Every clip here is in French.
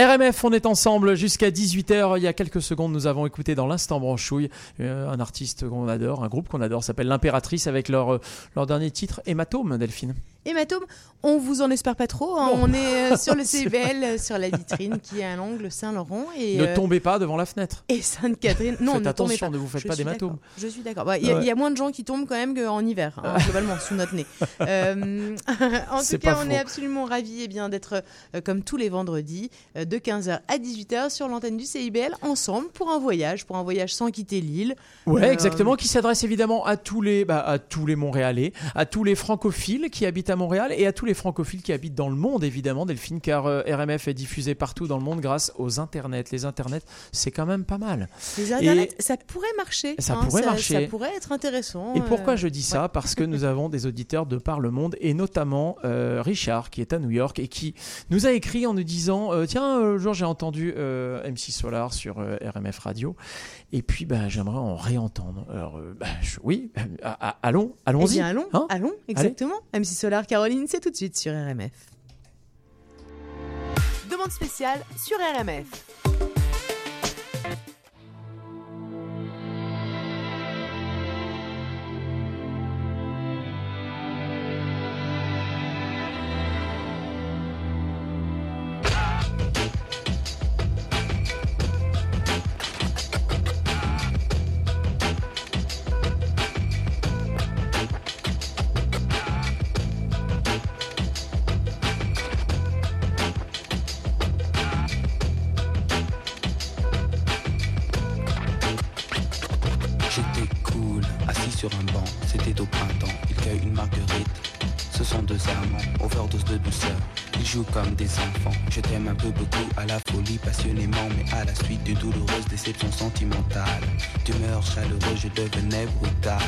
RMF, on est ensemble jusqu'à 18h. Il y a quelques secondes, nous avons écouté dans l'instant branchouille euh, un artiste qu'on adore, un groupe qu'on adore, s'appelle l'Impératrice avec leur, euh, leur dernier titre, Hématome, Delphine. Hématome, on vous en espère pas trop. hein. On est euh, sur le CBL, euh, sur la vitrine qui est à l'angle Saint-Laurent. Et, Ne euh, tombez pas devant la fenêtre. et Sainte-Catherine. Non, Faites ne tombez attention, pas. ne vous faites Je pas d'hématome. Je suis d'accord. Bah, Il y, a- Ouais. il y a moins de gens qui tombent quand même qu'en hiver, hein, globalement, sous notre nez. Euh, en tout cas, on faux. est absolument ravis eh bien, d'être, comme tous les vendredis, de 15h à 18h sur l'antenne du CIBL, ensemble pour un voyage, pour un voyage sans quitter l'île. Ouais, exactement, qui s'adresse évidemment à tous les, bah, à tous les Montréalais, à tous les francophiles qui habitent à Montréal et à tous les francophiles qui habitent dans le monde, évidemment, Delphine, car euh, RMF est diffusé partout dans le monde grâce aux internets. Les internets, c'est quand même pas mal. Les internets, ça pourrait marcher. Ça hein, pourrait marcher. Ça pourrait être intéressant. Et pourquoi euh, je dis ça? Parce que nous avons des auditeurs de par le monde, et notamment euh, Richard, qui est à New York, et qui nous a écrit en nous disant Tiens, jour j'ai entendu MC Solar sur RMF Radio, et puis bah, j'aimerais en réentendre. Alors, bah, je- oui, à- à- allons, Eh allons-y. bien, allons, Hein? allons, exactement. MC Solar Caroline, c'est tout de suite sur RMF. Demande spéciale sur RMF. Printemps, il cueille une marguerite. Ce sont deux amants, overdose de douceur. Ils jouent comme des enfants. Je t'aime un peu beaucoup à la folie, passionnément, mais à la suite d'une douloureuse déception sentimentale. D'humeur chaleureuse, je devenais brutal.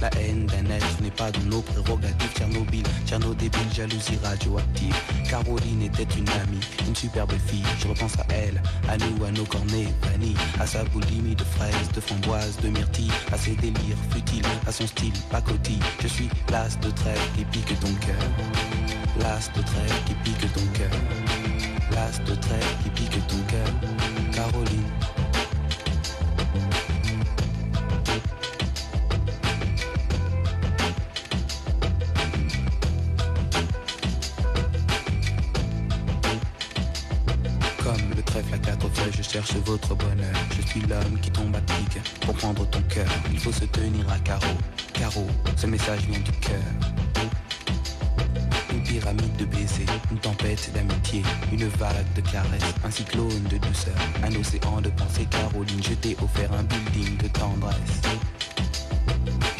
La haine d'un être n'est pas dans nos prérogatives. Tchernobyl, Tcherno débile, jalousie radioactive. Caroline était une amie, une superbe fille. Je repense à elle, à nous, à nos cornets vanille, à sa boulimie de fraises, de framboises, de myrtilles, à ses délires futiles, à son style pacotille. Je suis l'as de trêve qui pique ton L'as de trêve qui pique ton cœur. L'as de trêve qui pique ton cœur. Caroline. Comme le trèfle à quatre feuilles, je cherche votre bonheur. Je suis l'homme qui tombe à pic. Pour prendre ton cœur, il faut se tenir à carreau. Carreau, ce message vient du cœur. Pyramide de baisers, une tempête d'amitié, une vague de caresses, un cyclone de douceur, un océan de pensée. Caroline, je t'ai offert un building de tendresse.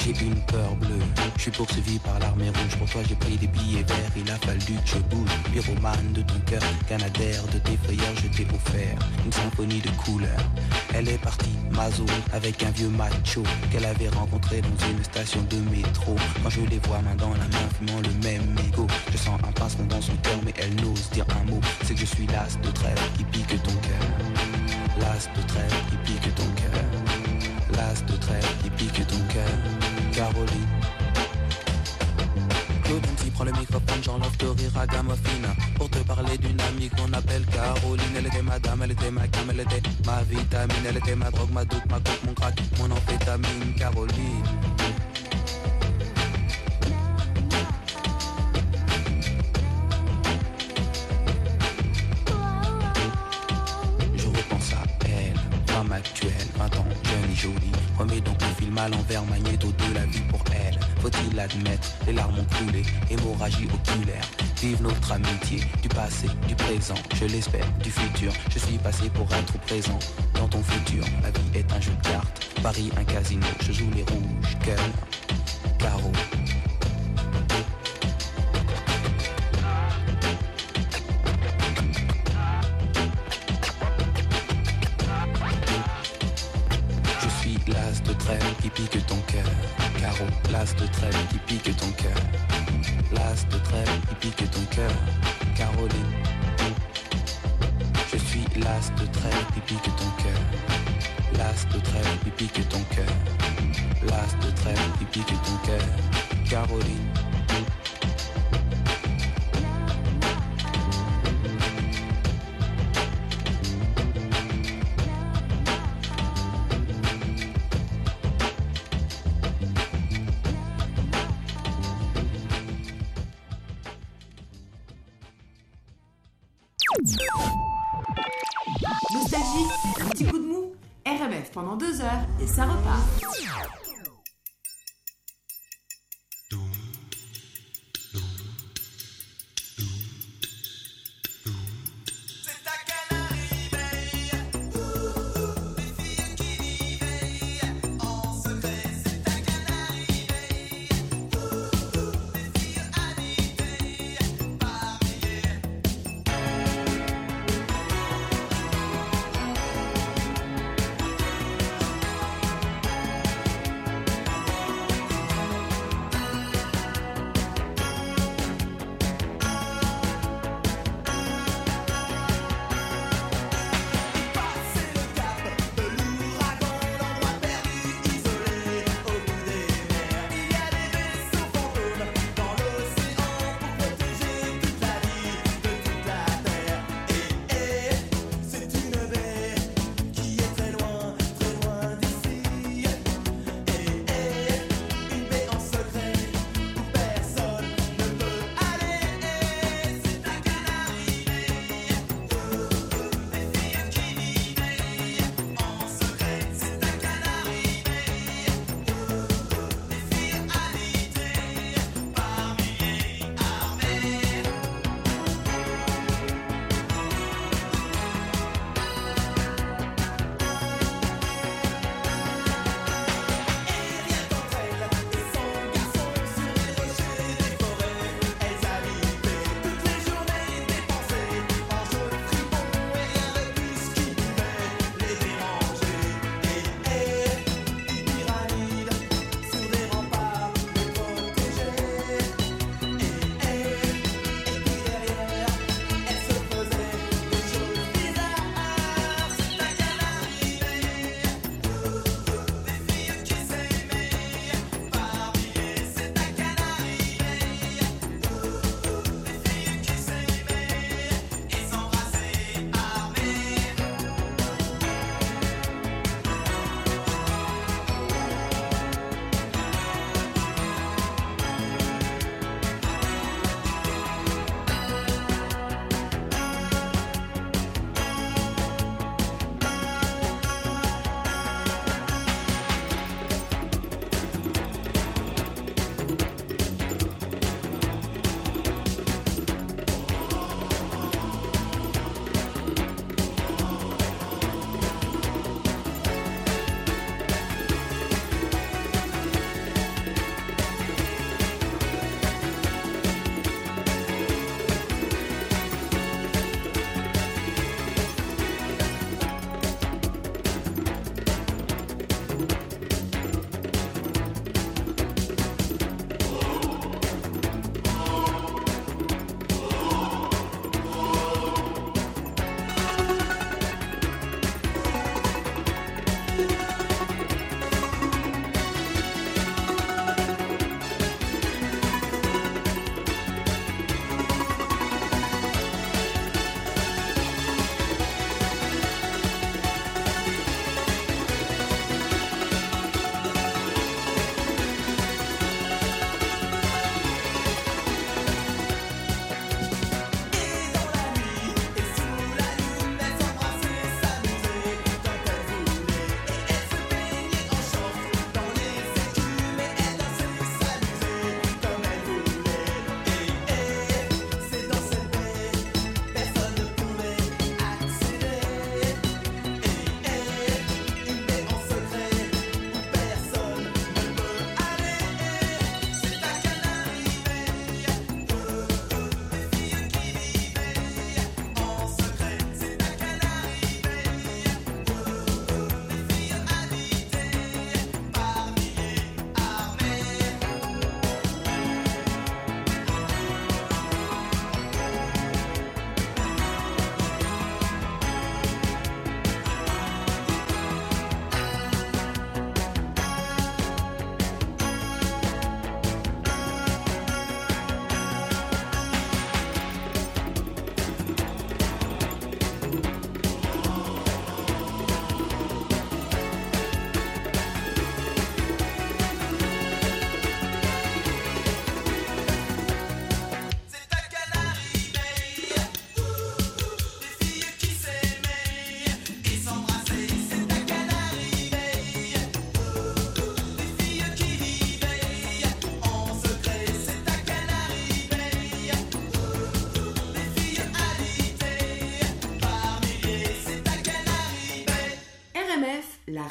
Une peur bleue, je suis poursuivi par l'armée rouge. Pour toi, j'ai pris des billets verts, il a fallu que je bouge. Pyromane de ton cœur, canadaire de tes frayeurs, je t'ai offert une symphonie de couleurs. Elle est partie, Mazo, avec un vieux macho qu'elle avait rencontré dans une station de métro. Quand je les vois main dans la main, fumant le même mégot, je sens un pincement dans son cœur, mais elle n'ose dire un mot. C'est que je suis l'as de trêve qui pique ton cœur. L'as de trêve qui pique ton cœur. L'as de trêve qui pique ton cœur. Caroline. Claude MC prend le microphone, j'enlève de rire à Gamophine Pour te parler d'une amie qu'on appelle Caroline. Elle était ma dame, elle était ma cam, elle était ma vitamine. Elle était ma drogue, ma doute, ma coke, mon crack, mon amphétamine Caroline l'admettre, les larmes ont coulé, hémorragie oculaire. Vive notre amitié, du passé, du présent, je l'espère, du futur. Je suis passé pour être présent dans ton futur. La vie est un jeu de cartes, Paris un casino, je joue les rouges, cœur, carreau.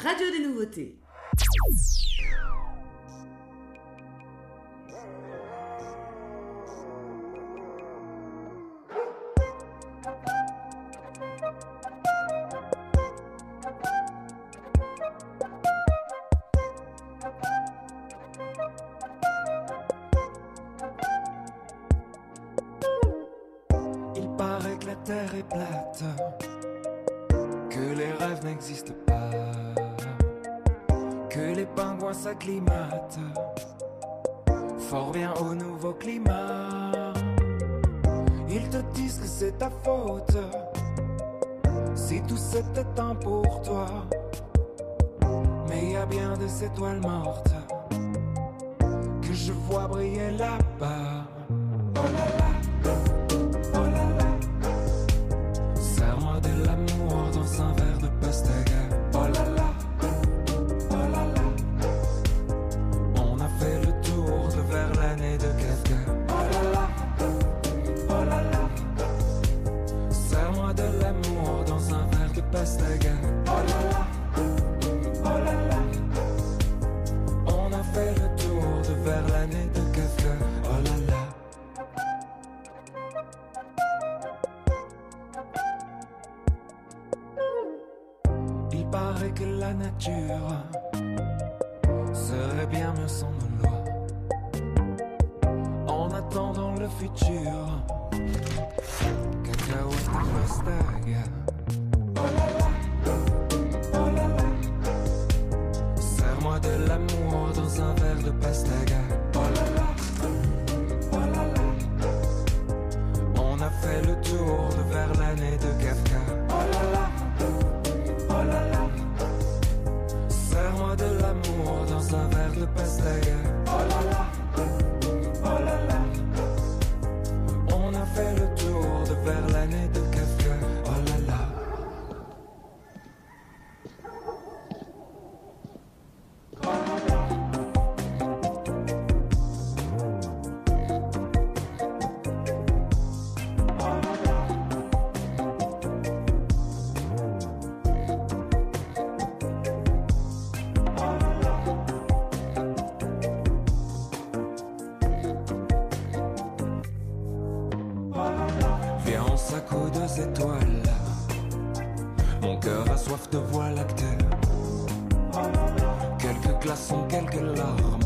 Radio fort bien au nouveau climat. Ils te disent que c'est ta faute, si tout c'était un pour toi. Mais y a bien des étoiles mortes que je vois briller là-bas. Viens, on s'accoude aux étoiles. Mon cœur a soif de voie lactée. Quelques glaçons, quelques larmes.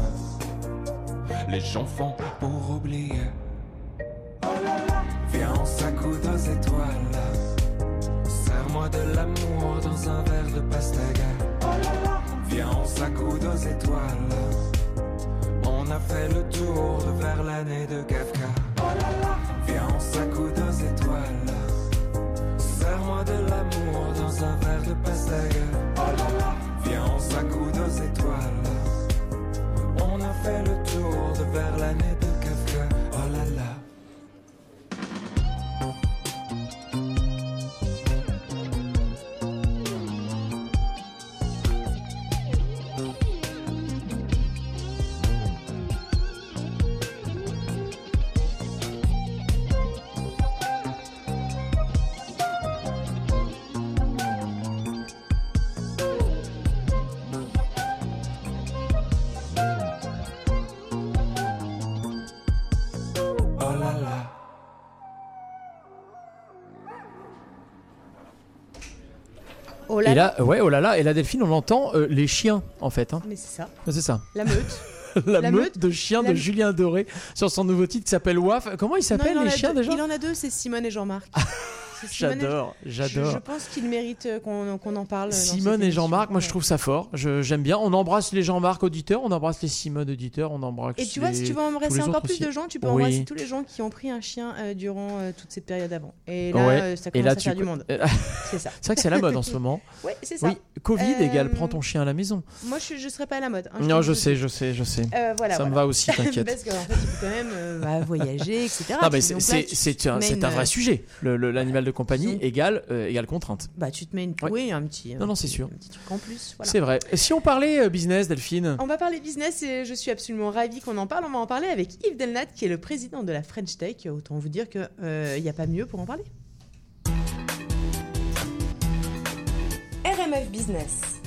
Les gens font pour oublier. Viens, on s'accoude aux étoiles. Serre-moi de l'amour dans un verre de pastaga. Viens, on s'accoude aux étoiles. On a fait le tour de vers l'année de Kafka. Viens, on s'accoude aux étoiles. Serre-moi de l'amour dans un verre de pastaga. Viens, on s'accoude aux étoiles. On a fait le tour de vers l'année de Et là, ouais, oh là là, et là, Delphine, on entend euh, les chiens, en fait. hein. Mais c'est ça, C'est ça. la meute. La, La meute meute, de chiens la- de Julien Doré sur son nouveau titre qui s'appelle WAF. Comment ils Non, s'appellent il en les chiens deux- déjà? Il en a deux, c'est Simone et Jean-Marc. Et- J'adore, Je, j'adore. je pense qu'il mérite euh, qu'on qu'on en parle. Simone et. Jean-Marc, moi je trouve ça fort. J'aime bien. On embrasse les Jean-Marc auditeurs, on embrasse les Simone auditeurs, on embrasse. Et tu vois, si tu veux embrasser encore plus aussi. de gens, tu peux Oui. embrasser tous les gens qui ont pris un chien euh, durant euh, toute cette période avant. Et là, Ouais. euh, ça Et commence là, à tu faire du monde. Euh, C'est ça. C'est vrai que c'est la mode en ce moment. Ouais, c'est ça. Oui, Covid Euh, égale prends ton chien à la maison. Moi, je, je serais pas à la mode. hein, Non, je sais, je sais, je sais. Euh, ça me va aussi, t'inquiète. Parce qu'en fait, il faut quand même euh, bah, voyager, etc. Non, mais Puis c'est- un, vrai sujet. L'animal de compagnie égale, euh, égale contrainte. Bah, tu te mets une Ouais. oui, un petit. Non, non, c'est sûr. Un petit truc en plus. C'est vrai. Si on parlait euh, business, Delphine On va parler business et je suis absolument ravie qu'on en parle. On va en parler avec Yves Delnat, qui est le président de la French Tech. Autant vous dire qu'il euh, n'y a pas mieux pour en parler. RMF Business.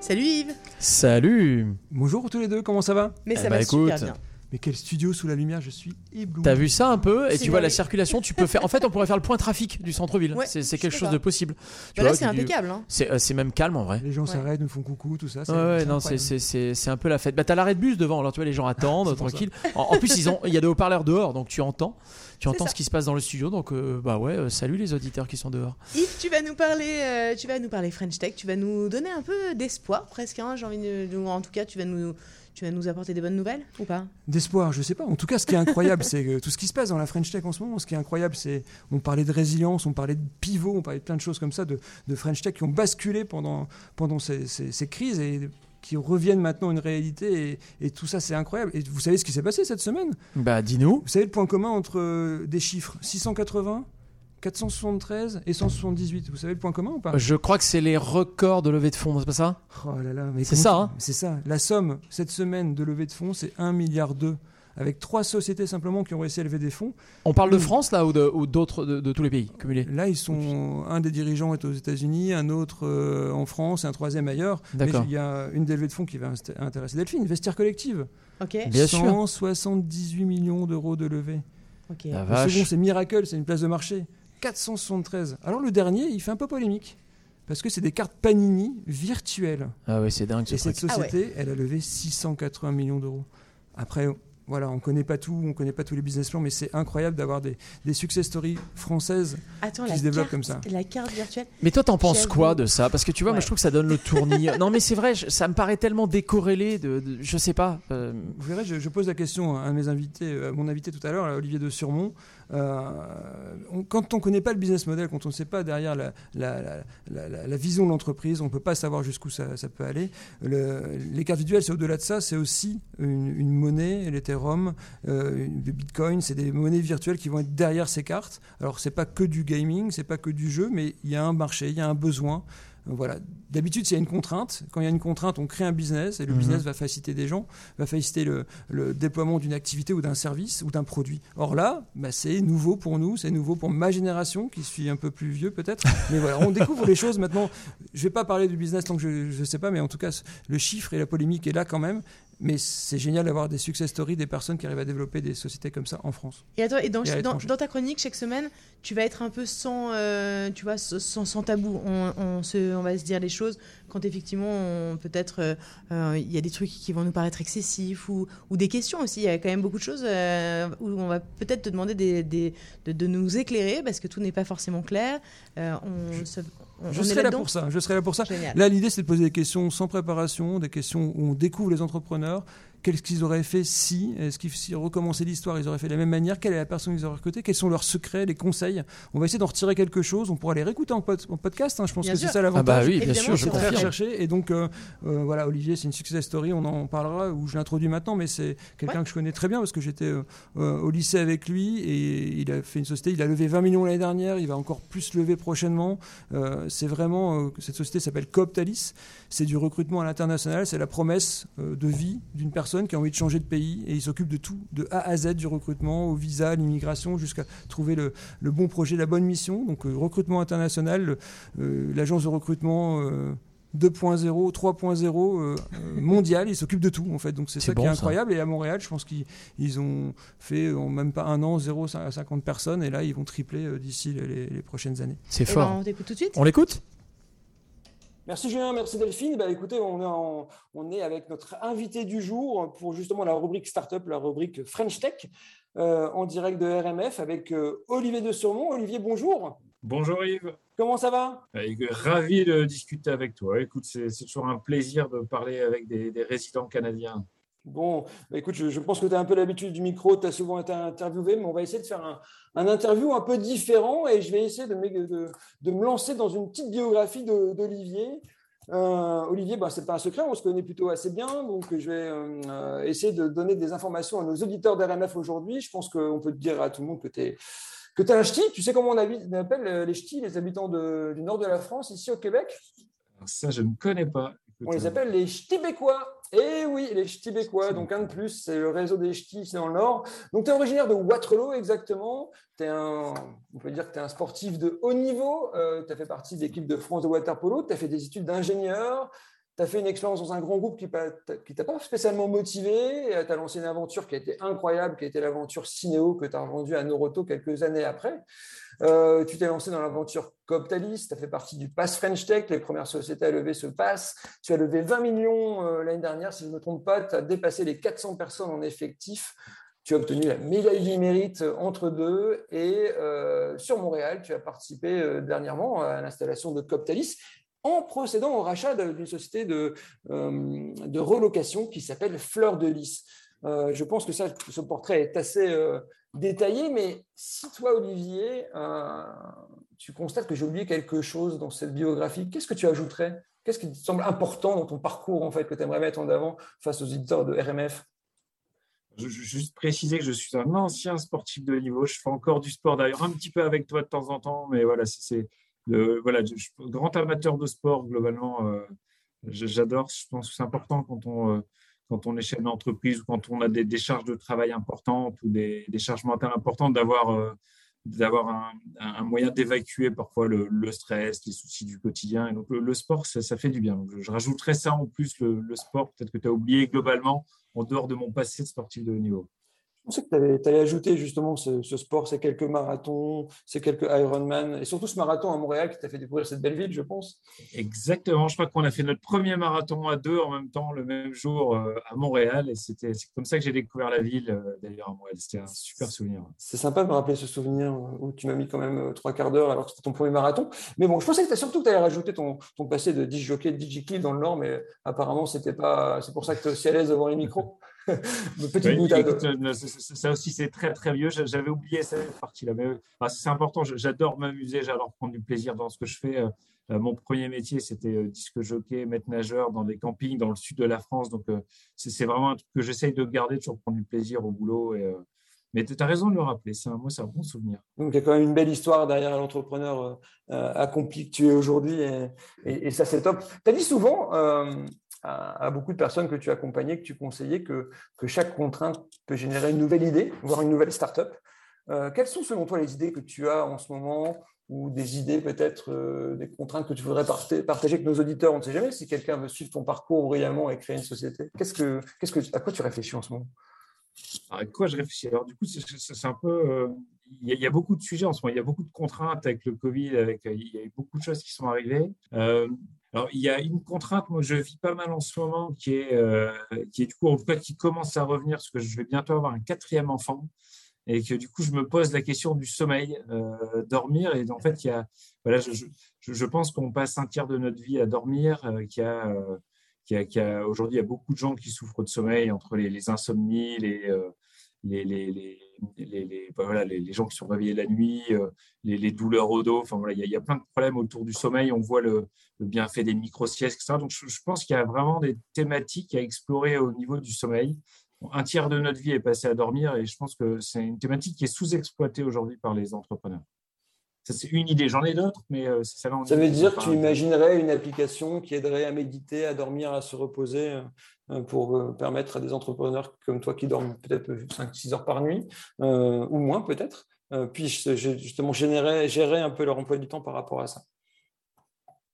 Salut Yves Salut Bonjour tous les deux, comment ça va? Mais eh ça bah va super bien. Mais quel studio sous la lumière, je suis ébloui. T'as vu ça un peu Et tu vois la circulation, tu peux faire. En fait, on pourrait faire le point trafic du centre-ville. Ouais, c'est quelque chose de possible. Tu Bah là, c'est impeccable. Hein. C'est euh, c'est même calme en vrai. Les gens Ouais. s'arrêtent, nous font coucou, tout ça. c'est- Ouais, non, c'est- un peu la fête. Bah, t'as l'arrêt de bus devant, alors tu vois, les gens attendent, tranquille. En, en plus, ils ont, il y a des haut-parleurs dehors, donc tu entends, tu entends ça. ce qui se passe dans le studio. Donc, euh, bah ouais, euh, salut les auditeurs qui sont dehors. Yves, tu vas nous parler, euh, tu vas nous parler French Tech. Tu vas nous donner un peu d'espoir, presque. Hein, J'ai envie de, en tout cas, tu vas nous, tu vas nous apporter des bonnes nouvelles ou pas? D'espoir, je sais pas. En tout cas, ce qui est incroyable, c'est que tout ce qui se passe dans la French Tech en ce moment. Ce qui est incroyable, c'est on parlait de résilience, on parlait de pivot, on parlait de plein de choses comme ça, de, de French Tech qui ont basculé pendant, pendant ces, ces- ces crises et qui reviennent maintenant à une réalité. Et, et tout ça, c'est incroyable. Et vous savez ce qui s'est passé cette semaine? Bah, dis-nous. Vous savez le point commun entre euh, des chiffres? 680, 473 et 178. Vous savez le point commun ou pas? Je crois que c'est les records de levée de fonds, c'est pas ça? Oh là là, mais C'est ça, hein C'est ça. La somme cette semaine de levée de fonds, c'est 1 milliard 2 avec trois sociétés simplement qui ont réussi à lever des fonds. On parle de. France là ou d'autres de, de tous les pays cumulés? Là, ils sont un des dirigeants est aux États-Unis, un autre euh, en France et un troisième ailleurs. Mais il y a une des levées de fonds qui va intéresser Delphine, Vestiaire Collective. Ok. Bien sûr. 178 millions d'euros de levée. Ok. La Le second, c'est Miracle, c'est une place de marché. 473. Alors le dernier, il fait un peu polémique. Parce que c'est des cartes Panini virtuelles. Ah ouais, c'est dingue ce Et cette truc. société, elle a levé 680 millions d'euros. Après, voilà, on connaît pas tout, on connaît pas tous les business plans, mais c'est incroyable d'avoir des, des success stories françaises. Attends, qui se développe carte, comme ça. La carte virtuelle. Mais toi, t'en penses quoi de ça? Parce que tu vois, moi, je trouve que ça donne le tournis. non, mais c'est vrai, je- ça me paraît tellement décorrélé de, de- je sais pas. euh, Vous verrez, je, je pose la question à mes invités, à mon invité tout à l'heure, Olivier de Surmont. Euh, quand on ne connaît pas le business model, quand on ne sait pas derrière la, vision de l'entreprise, on ne peut pas savoir jusqu'où ça, peut aller. Le- les cartes virtuelles, c'est au-delà de ça, c'est aussi une, monnaie, l'Ethereum, euh, le Bitcoin, c'est des monnaies virtuelles qui vont être derrière ces cartes. Alors, c'est pas que du gaming, c'est pas que du jeu, mais il y a un marché, il y a un besoin. Voilà. D'habitude, s'il y a une contrainte, quand il y a une contrainte, on crée un business et le Mhm. business va faciliter des gens, va faciliter le, le déploiement d'une activité ou d'un service ou d'un produit. Or là, bah, c'est nouveau pour nous, c'est nouveau pour ma génération qui suis un peu plus vieux peut-être. Mais voilà, on découvre les choses maintenant. Je vais pas parler du business tant que je ne sais pas, mais en tout cas, le chiffre et la polémique est là quand même. Mais c'est génial d'avoir des success stories, des personnes qui arrivent à développer des sociétés comme ça en France. Et attends, et dans, Et à dans, l'étranger. dans ta chronique chaque semaine, tu vas être un peu sans, euh, tu vois, sans, sans tabou. On, on se, on va se dire les choses quand effectivement, peut-être, euh, euh, il y a des trucs qui vont nous paraître excessifs ou, ou des questions aussi. Il y a quand même beaucoup de choses euh, où on va peut-être te demander des, des- de, de nous éclairer parce que tout n'est pas forcément clair. On, se- on- Je serai là pour ça. Je serai là pour ça. Génial. Là, l'idée, c'est de poser des questions sans préparation, des questions où on découvre les entrepreneurs. Qu'est-ce qu'ils auraient fait si Est-ce qu'ils si recommençaient l'histoire, ils auraient fait de la même manière Quelle est la personne qu'ils auraient recrutée Quels sont leurs secrets, les conseils? On va essayer d'en retirer quelque chose. On pourra les réécouter en, pod- en podcast. hein. Je pense Bien que c'est ça Ah l'avantage. bah oui, bien sûr, je c'est très vrai. confirme. recherché. Et donc, euh, euh, voilà, Olivier, c'est une success story. On en parlera, ou je l'introduis maintenant, mais c'est quelqu'un Ouais. que je connais très bien parce que j'étais euh, au lycée avec lui et il a fait une société. Il a levé 20 millions l'année dernière. Il va encore plus lever prochainement. Euh, c'est vraiment, euh, cette société s'appelle Cooptalis. C'est du recrutement à l'international. C'est la promesse euh, de vie d'une personne qui a envie de changer de pays et il s'occupe de tout, de A à Z, du recrutement, au visa, à l'immigration, jusqu'à trouver le, le bon projet, la bonne mission. Donc, euh, recrutement international, euh, l'agence de recrutement. euh, 2.0, 3.0 euh, euh, mondial, ils s'occupent de tout en fait. Donc c'est ça bon, qui est ça. incroyable. Et à Montréal, je pense qu'ils ils ont fait en même pas un an 0 à 50 personnes et là ils vont tripler euh, d'ici les, prochaines années. C'est Eh ben, fort. on t'écoute tout de suite. On l'écoute? Merci Julien, merci Delphine. Bah, écoutez, on est, en- on est avec notre invité du jour pour justement la rubrique Startup, la rubrique French Tech, euh, en direct de RMF avec euh, Olivier de Surmont. Olivier, bonjour. Bonjour Yves, Comment ça va? Ravi de discuter avec toi. Écoute, c'est c'est toujours un plaisir de parler avec des, des résidents canadiens. Bon, bah, écoute, je, je pense que tu as un peu l'habitude du micro, tu as souvent été interviewé, mais on va essayer de faire un, un interview un peu différent et je vais essayer de me, de, de me lancer dans une petite biographie d'Olivier. Euh, Olivier, bah, ce n'est pas un secret, on se connaît plutôt assez bien, donc je vais euh, essayer de donner des informations à nos auditeurs d'RMF aujourd'hui. Je pense qu'on peut dire à tout le monde que tu es, que tu un ch'ti. Tu sais comment on, appelle euh, les ch'tis, les habitants de- du nord de la France, ici au Québec? Ça, je ne connais pas. Écoute, on les appelle les ch'tibécois. Eh oui, les ch'tibécois. Donc un de plus, c'est le réseau des ch'tis dans le Nord. Donc tu es originaire de Waterloo exactement. T'es un, on peut dire que tu es un sportif de haut niveau. tu as fait partie de l'équipe de France de water polo. Tu as fait des études d'ingénieur. Tu as fait une expérience dans un grand groupe qui ne t'a pas spécialement motivé. Tu as lancé une aventure qui a été incroyable, qui a été l'aventure Cinéo que tu as revendue à Noroto quelques années après. Euh, tu t'es lancé dans l'aventure Coptalis, tu as fait partie du Pass French Tech, les premières sociétés à lever ce pass. Tu as levé 20 millions euh, l'année dernière, si je ne me trompe pas, tu as dépassé les 400 personnes en effectif. Tu as obtenu la médaille du mérite entre deux et euh, sur Montréal, tu as participé dernièrement à l'installation de Coptalis en procédant au rachat d'une société de, euh, de, relocation qui s'appelle Fleur de Lys. Euh, je pense que ça, ce portrait est assez euh, détaillé, mais si toi, Olivier, tu constates que j'ai oublié quelque chose dans cette biographie, qu'est-ce que tu ajouterais? Qu'est-ce qui te semble important dans ton parcours en fait, que tu aimerais mettre en avant face aux éditeurs de RMF je, je, juste préciser que je suis un ancien sportif de niveau. Je fais encore du sport d'ailleurs un petit peu avec toi de temps en temps, mais voilà, c'est voilà, je, grand amateur de sport globalement. Euh, j'adore. Je pense que c'est important quand on euh, quand on est ou quand on a des, charges de travail importantes ou des, charges mentales importantes, d'avoir euh, un, moyen d'évacuer parfois le, stress, les soucis du quotidien. Et donc, le, sport, ça, fait du bien. Donc, je, rajouterais ça en plus, le, sport, peut-être que tu as oublié globalement, en dehors de mon passé sportif de haut niveau. Je pensais que tu allais ajouter justement ce, sport, ces quelques marathons, ces quelques Ironman, et surtout ce marathon à Montréal qui t'a fait découvrir cette belle ville, je pense. Exactement. Je crois qu'on a fait notre premier marathon à deux en même temps, le même jour euh, à Montréal. Et c'était comme ça que j'ai découvert la ville, euh, d'ailleurs, à Montréal. C'était un super souvenir. C'est sympa de me rappeler ce souvenir où tu m'as mis quand même euh, trois quarts d'heure alors que c'était ton premier marathon. Mais bon, je pensais que tu surtout que tu allais rajouter ton, ton passé de DJ de DJ dans le Nord, mais apparemment, c'était pas. C'est pour ça que tu es aussi à l'aise devant les micros. Euh, ça aussi, c'est très très vieux. J'avais oublié cette partie-là. Mais ah, c'est important. J'adore m'amuser, j'adore prendre du plaisir dans ce que je fais. Euh, euh, mon premier métier, c'était disque jockey, maître nageur dans des campings dans le sud de la France. Donc, c'est vraiment un truc que j'essaye de garder, toujours prendre du plaisir au boulot. Et, mais tu as raison de le rappeler. C'est un, moi, c'est un bon souvenir. Donc, il y a quand même une belle histoire derrière l'entrepreneur accompli que tu es aujourd'hui. Et, et, ça, c'est top. Tu as dit souvent, à, beaucoup de personnes que tu accompagnais, que tu conseillais, que, que chaque contrainte peut générer une nouvelle idée, voire une nouvelle start-up. Euh, quelles sont selon toi les idées que tu as en ce moment ou des idées peut-être, euh, des contraintes que tu voudrais partager avec nos auditeurs? On ne sait jamais si quelqu'un veut suivre ton parcours brillamment et créer une société. Qu'est-ce que, que, à quoi tu réfléchis en ce moment? À quoi je réfléchis? Alors du coup, c'est, un peu... Euh, il y, a beaucoup de sujets en ce moment. Il y a beaucoup de contraintes avec le Covid. Avec, il y a beaucoup de choses qui sont arrivées. Alors, il y a une contrainte, moi, je vis pas mal en ce moment, qui est, euh, qui est du coup, en tout cas, qui commence à revenir, parce que je vais bientôt avoir un quatrième enfant, et que du coup, je me pose la question du sommeil, euh, dormir. Et en fait, il y a, voilà, je, je, pense qu'on passe un tiers de notre vie à dormir, euh, a, qu'il a, aujourd'hui, il y a beaucoup de gens qui souffrent de sommeil, entre les insomnies, les, les, les, les, les, voilà, les, gens qui sont réveillés la nuit, euh, les, douleurs au dos. Enfin, voilà, il, y a, plein de problèmes autour du sommeil. On voit le, bienfait des micro-siestes, etc. Donc, je, pense qu'il y a vraiment des thématiques à explorer au niveau du sommeil. un tiers de notre vie est passé à dormir et je pense que c'est une thématique qui est sous-exploitée aujourd'hui par les entrepreneurs. Ça, c'est une idée. J'en ai d'autres, mais euh, c'est celle-là. Ça veut dire que tu imaginerais une application qui aiderait à méditer, à dormir, à se reposer euh, pour euh, permettre à des entrepreneurs comme toi qui dorment peut-être 5-6 heures par nuit, ou moins peut-être, puissent justement générer, gérer un peu leur emploi du temps par rapport à ça?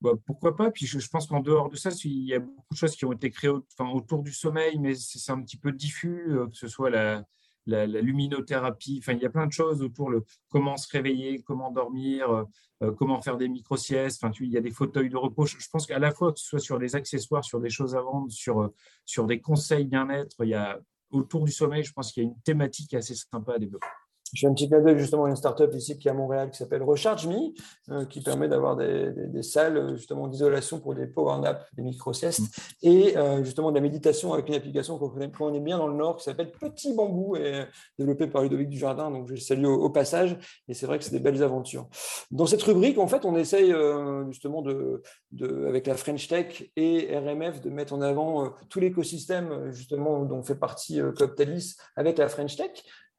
Bah, pourquoi pas Puis je, pense qu'en dehors de ça, il y a beaucoup de choses qui ont été créées autour du sommeil, mais c'est un petit peu diffus, que ce soit la, la, luminothérapie. Il y a plein de choses autour le comment se réveiller, comment dormir, euh, euh, comment faire des micro-siestes. Enfin, tu, il y a des fauteuils de repos. Je, pense qu'à la fois, que ce soit sur des accessoires, sur des choses à vendre, sur, euh, sur des conseils bien-être, il y a autour du sommeil, je pense qu'il y a une thématique assez sympa à développer. Je fais un petit clin d'œil justement à une startup ici qui est à Montréal qui s'appelle Recharge Me, euh, qui permet d'avoir des, des, salles justement d'isolation pour des power naps, des micro-siestes, mm. et euh, justement de la méditation avec une application qu'on connaît, bien dans le Nord qui s'appelle Petit Bambou et développée par Ludovic Dujardin. Donc je salue au, au passage, et c'est vrai que c'est des belles aventures. Dans cette rubrique, en fait, on essaye euh, justement de, de, avec la French Tech et RMF de mettre en avant tout l'écosystème justement dont fait partie Coptalis avec la French Tech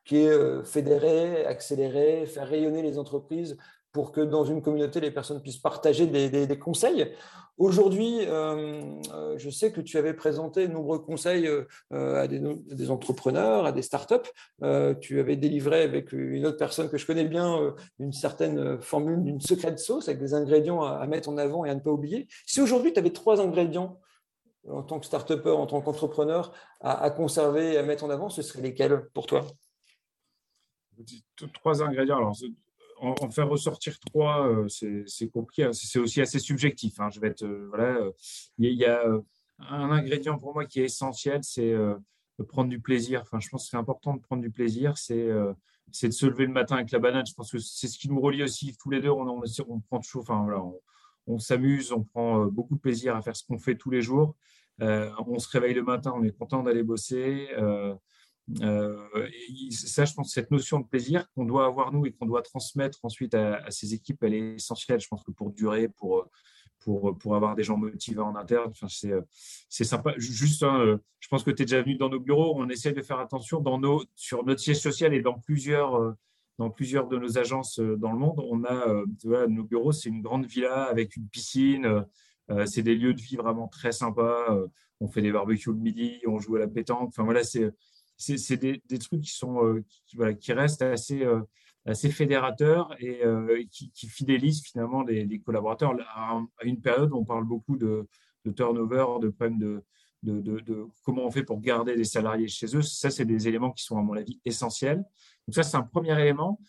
qui est euh, fédérer, accélérer, faire rayonner les entreprises pour que dans une communauté, les personnes puissent partager des, conseils. Aujourd'hui, euh, euh, je sais que tu avais présenté de nombreux conseils à, des, entrepreneurs, à des startups. tu avais délivré avec une autre personne que je connais bien une certaine formule d'une secret sauce avec des ingrédients à, à, mettre en avant et à ne pas oublier. Si aujourd'hui, tu avais trois ingrédients en tant que start en tant qu'entrepreneur, à, conserver et à mettre en avant, ce seraient lesquels pour toi? Trois ingrédients. Alors, en, faire ressortir trois, euh, c'est compliqué. Hein. C'est aussi assez subjectif. Hein. Je vais être, euh, voilà, euh, il y, a un ingrédient pour moi qui est essentiel, c'est de prendre du plaisir. Enfin, je pense que c'est important de prendre du plaisir. C'est c'est de se lever le matin avec la banane. Je pense que c'est ce qui nous relie aussi tous les deux. On, on, on prend toujours, enfin voilà, on, s'amuse, on prend beaucoup de plaisir à faire ce qu'on fait tous les jours. on se réveille le matin, on est content d'aller bosser. Euh, ça, je pense, cette notion de plaisir qu'on doit avoir nous et qu'on doit transmettre ensuite à, ces équipes, elle est essentielle. Je pense que pour durer, pour, pour, pour avoir des gens motivés en interne, enfin, c'est sympa. Juste, hein, je pense que tu es déjà venu dans nos bureaux. On essaie de faire attention dans nos, sur notre siège social et dans plusieurs, euh, dans plusieurs de nos agences euh, dans le monde. On a, nos bureaux, c'est une grande villa avec une piscine. c'est des lieux de vie vraiment très sympas. on fait des barbecues le midi, on joue à la pétanque. Enfin voilà, c'est c'est des, trucs qui, sont, euh, qui, restent assez, euh, assez fédérateurs et euh, qui, fidélisent finalement les, collaborateurs. À, une période, on parle beaucoup de, turnover, de problèmes de, de, comment on fait pour garder les salariés chez eux. Ça, c'est des éléments qui sont, à mon avis, essentiels. Donc ça, c'est un premier élément.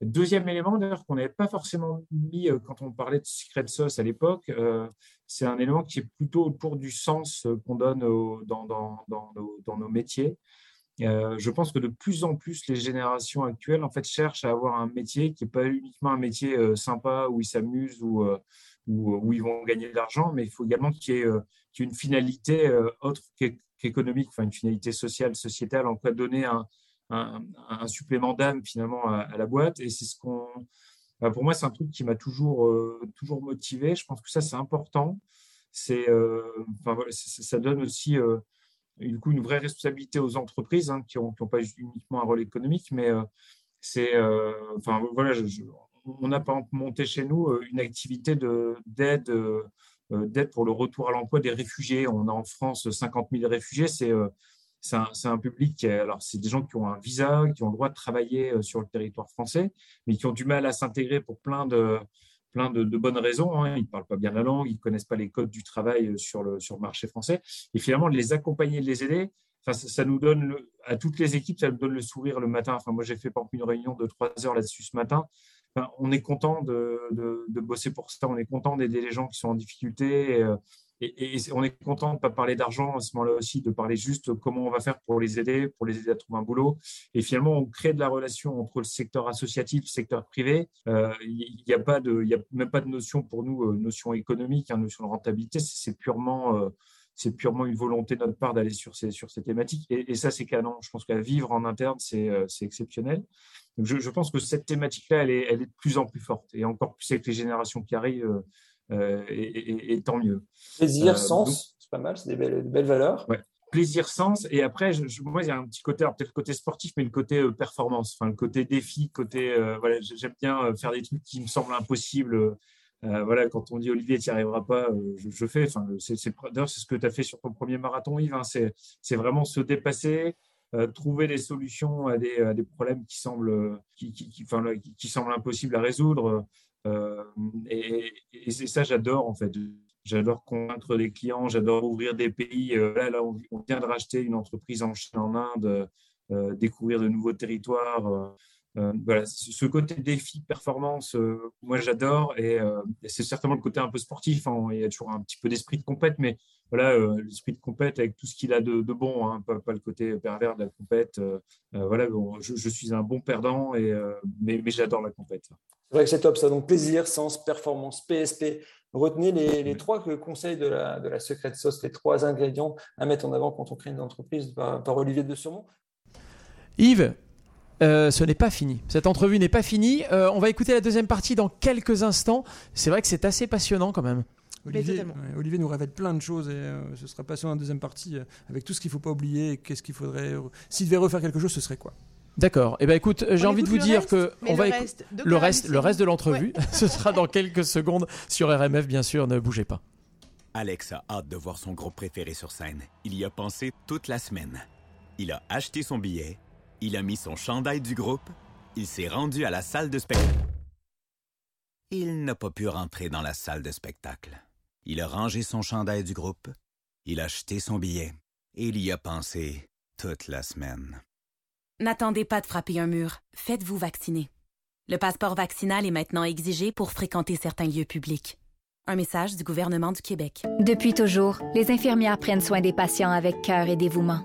Deuxième élément, d'ailleurs, qu'on n'avait pas forcément mis quand on parlait de secret sauce à l'époque, c'est un élément qui est plutôt autour du sens qu'on donne dans, dans, nos, métiers. Euh, je pense que de plus en plus, les générations actuelles en fait, cherchent à avoir un métier qui n'est pas uniquement un métier euh, sympa où ils s'amusent ou euh, où, ils vont gagner de l'argent, mais il faut également qu'il y, ait une finalité autre qu'économique, enfin une finalité sociale, sociétale, en quoi donner un, un, supplément d'âme finalement à, la boîte. Et c'est ce qu'on, bah, pour moi, c'est un truc qui m'a toujours, toujours motivé. Je pense que ça, c'est important. C'est, enfin, ça donne aussi du coup une vraie responsabilité aux entreprises hein, qui n'ont pas uniquement un rôle économique, mais euh, c'est, euh, enfin voilà, on a pas monté chez nous euh, une activité d'aide pour le retour à l'emploi des réfugiés. On a en France 50 000 réfugiés. C'est c'est un, un, public alors c'est des gens qui ont un visa, qui ont le droit de travailler sur le territoire français, mais qui ont du mal à s'intégrer pour plein de plein de, bonnes raisons. Hein. Ils ne parlent pas bien la langue, ils ne connaissent pas les codes du travail euh, sur le, sur marché français. Et finalement, les accompagner, les aider, ça, nous donne, à toutes les équipes, ça nous donne le sourire le matin. Enfin, moi, j'ai fait par une réunion de trois heures là-dessus ce matin. on est content de, bosser pour ça, on est content d'aider les gens qui sont en difficulté. Et, euh, et, on est content de ne pas parler d'argent à ce moment-là aussi, de parler juste comment on va faire pour les aider, pour les aider à trouver un boulot. Et finalement, on crée de la relation entre le secteur associatif le secteur privé. Euh, il n'y a, pas de, y a même pas de notion pour nous, euh, notion économique, hein, notion de rentabilité. C'est purement, euh, c'est purement une volonté de notre part d'aller sur ces, sur ces thématiques. Et, ça, c'est canon. Je pense qu'à vivre en interne, c'est exceptionnel. Donc je, je, pense que cette thématique-là, elle est, elle est de plus en plus forte. Et encore plus avec les générations qui arrivent euh, et, tant mieux. Plaisir, euh, sens, c'est pas mal, c'est des belles, valeurs. Ouais plaisir, sens. Et après, je, moi, il y a un petit côté, peut-être le côté sportif, mais le côté euh, performance, enfin, le côté défi, côté. voilà, j'aime bien faire des trucs qui me semblent impossibles. voilà, quand on dit Olivier, tu n'y arriveras pas, je, fais. Enfin, c'est, d'ailleurs, c'est ce que tu as fait sur ton premier marathon, Yves. Hein, c'est, vraiment se dépasser, trouver des solutions à des, à des problèmes qui semblent, qui, qui, qui, enfin, qui semblent impossibles à résoudre. Euh, et, c'est ça, j'adore en fait. J'adore convaincre des clients, j'adore ouvrir des pays. Euh, là, là, on, vient de racheter une entreprise en Chine, en Inde, euh, découvrir de nouveaux territoires. Voilà, ce côté défi, performance, moi j'adore et, c'est certainement le côté un peu sportif. Hein. il y a toujours un petit peu d'esprit de compète, mais voilà, l'esprit de compète avec tout ce qu'il a de, bon, hein, pas, le côté pervers de la compète. voilà, je, suis un bon perdant, et, mais, mais j'adore la compète. C'est vrai que c'est top ça. Donc plaisir, sens, performance, PSP. Retenez les, trois conseils de la, de la secret sauce, les trois ingrédients à mettre en avant quand on crée une entreprise par, Olivier de Surmont. Yves, euh, ce n'est pas fini. Cette entrevue n'est pas finie. Euh, on va écouter la deuxième partie dans quelques instants. C'est vrai que c'est assez passionnant quand même. Olivier, Olivier, nous révèle plein de choses et euh, ce sera passionnant la deuxième partie avec tout ce qu'il ne faut pas oublier. Qu'est-ce qu'il faudrait. S'il devait refaire quelque chose, ce serait quoi? D'accord. Eh ben écoute, j'ai envie de vous dire que on va reste, le reste, le reste de l'entrevue. Ce sera dans quelques secondes sur RMF, bien sûr. Ne bougez pas. Alex a hâte de voir son groupe préféré sur scène. Il y a pensé toute la semaine. Il a acheté son billet. Il a mis son chandail du groupe. Il s'est rendu à la salle de spectacle. Il n'a pas pu rentrer dans la salle de spectacle. Il a rangé son chandail du groupe. Il a acheté son billet et il y a pensé toute la semaine. N'attendez pas de frapper un mur. Faites-vous vacciner. Le passeport vaccinal est maintenant exigé pour fréquenter certains lieux publics. Un message du gouvernement du Québec. Depuis toujours, les infirmières prennent soin des patients avec cœur et dévouement.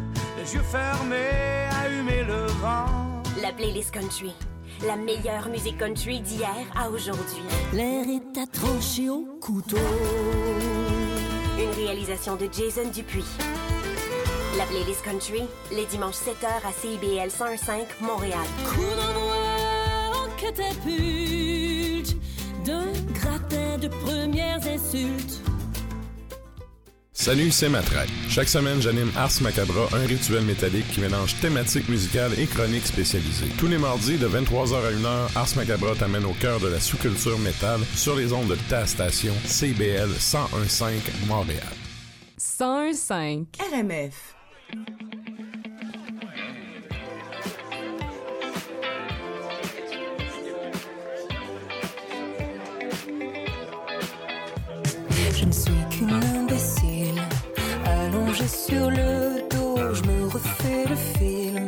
Les yeux fermés à humer le vent. La playlist country. La meilleure musique country d'hier à aujourd'hui. L'air est à trancher au couteau. Une réalisation de Jason Dupuis. La playlist country, les dimanches 7h à CIBL 105 Montréal. Coup d'envoi en catapulte d'un gratin de premières insultes. Salut, c'est Matraque. Chaque semaine, j'anime Ars Macabra, un rituel métallique qui mélange thématiques musicales et chroniques spécialisées. Tous les mardis, de 23h à 1h, Ars Macabra t'amène au cœur de la sous-culture métal sur les ondes de ta station CBL 1015 Montréal. 1015 RMF. Sur le dos, je me refais le film.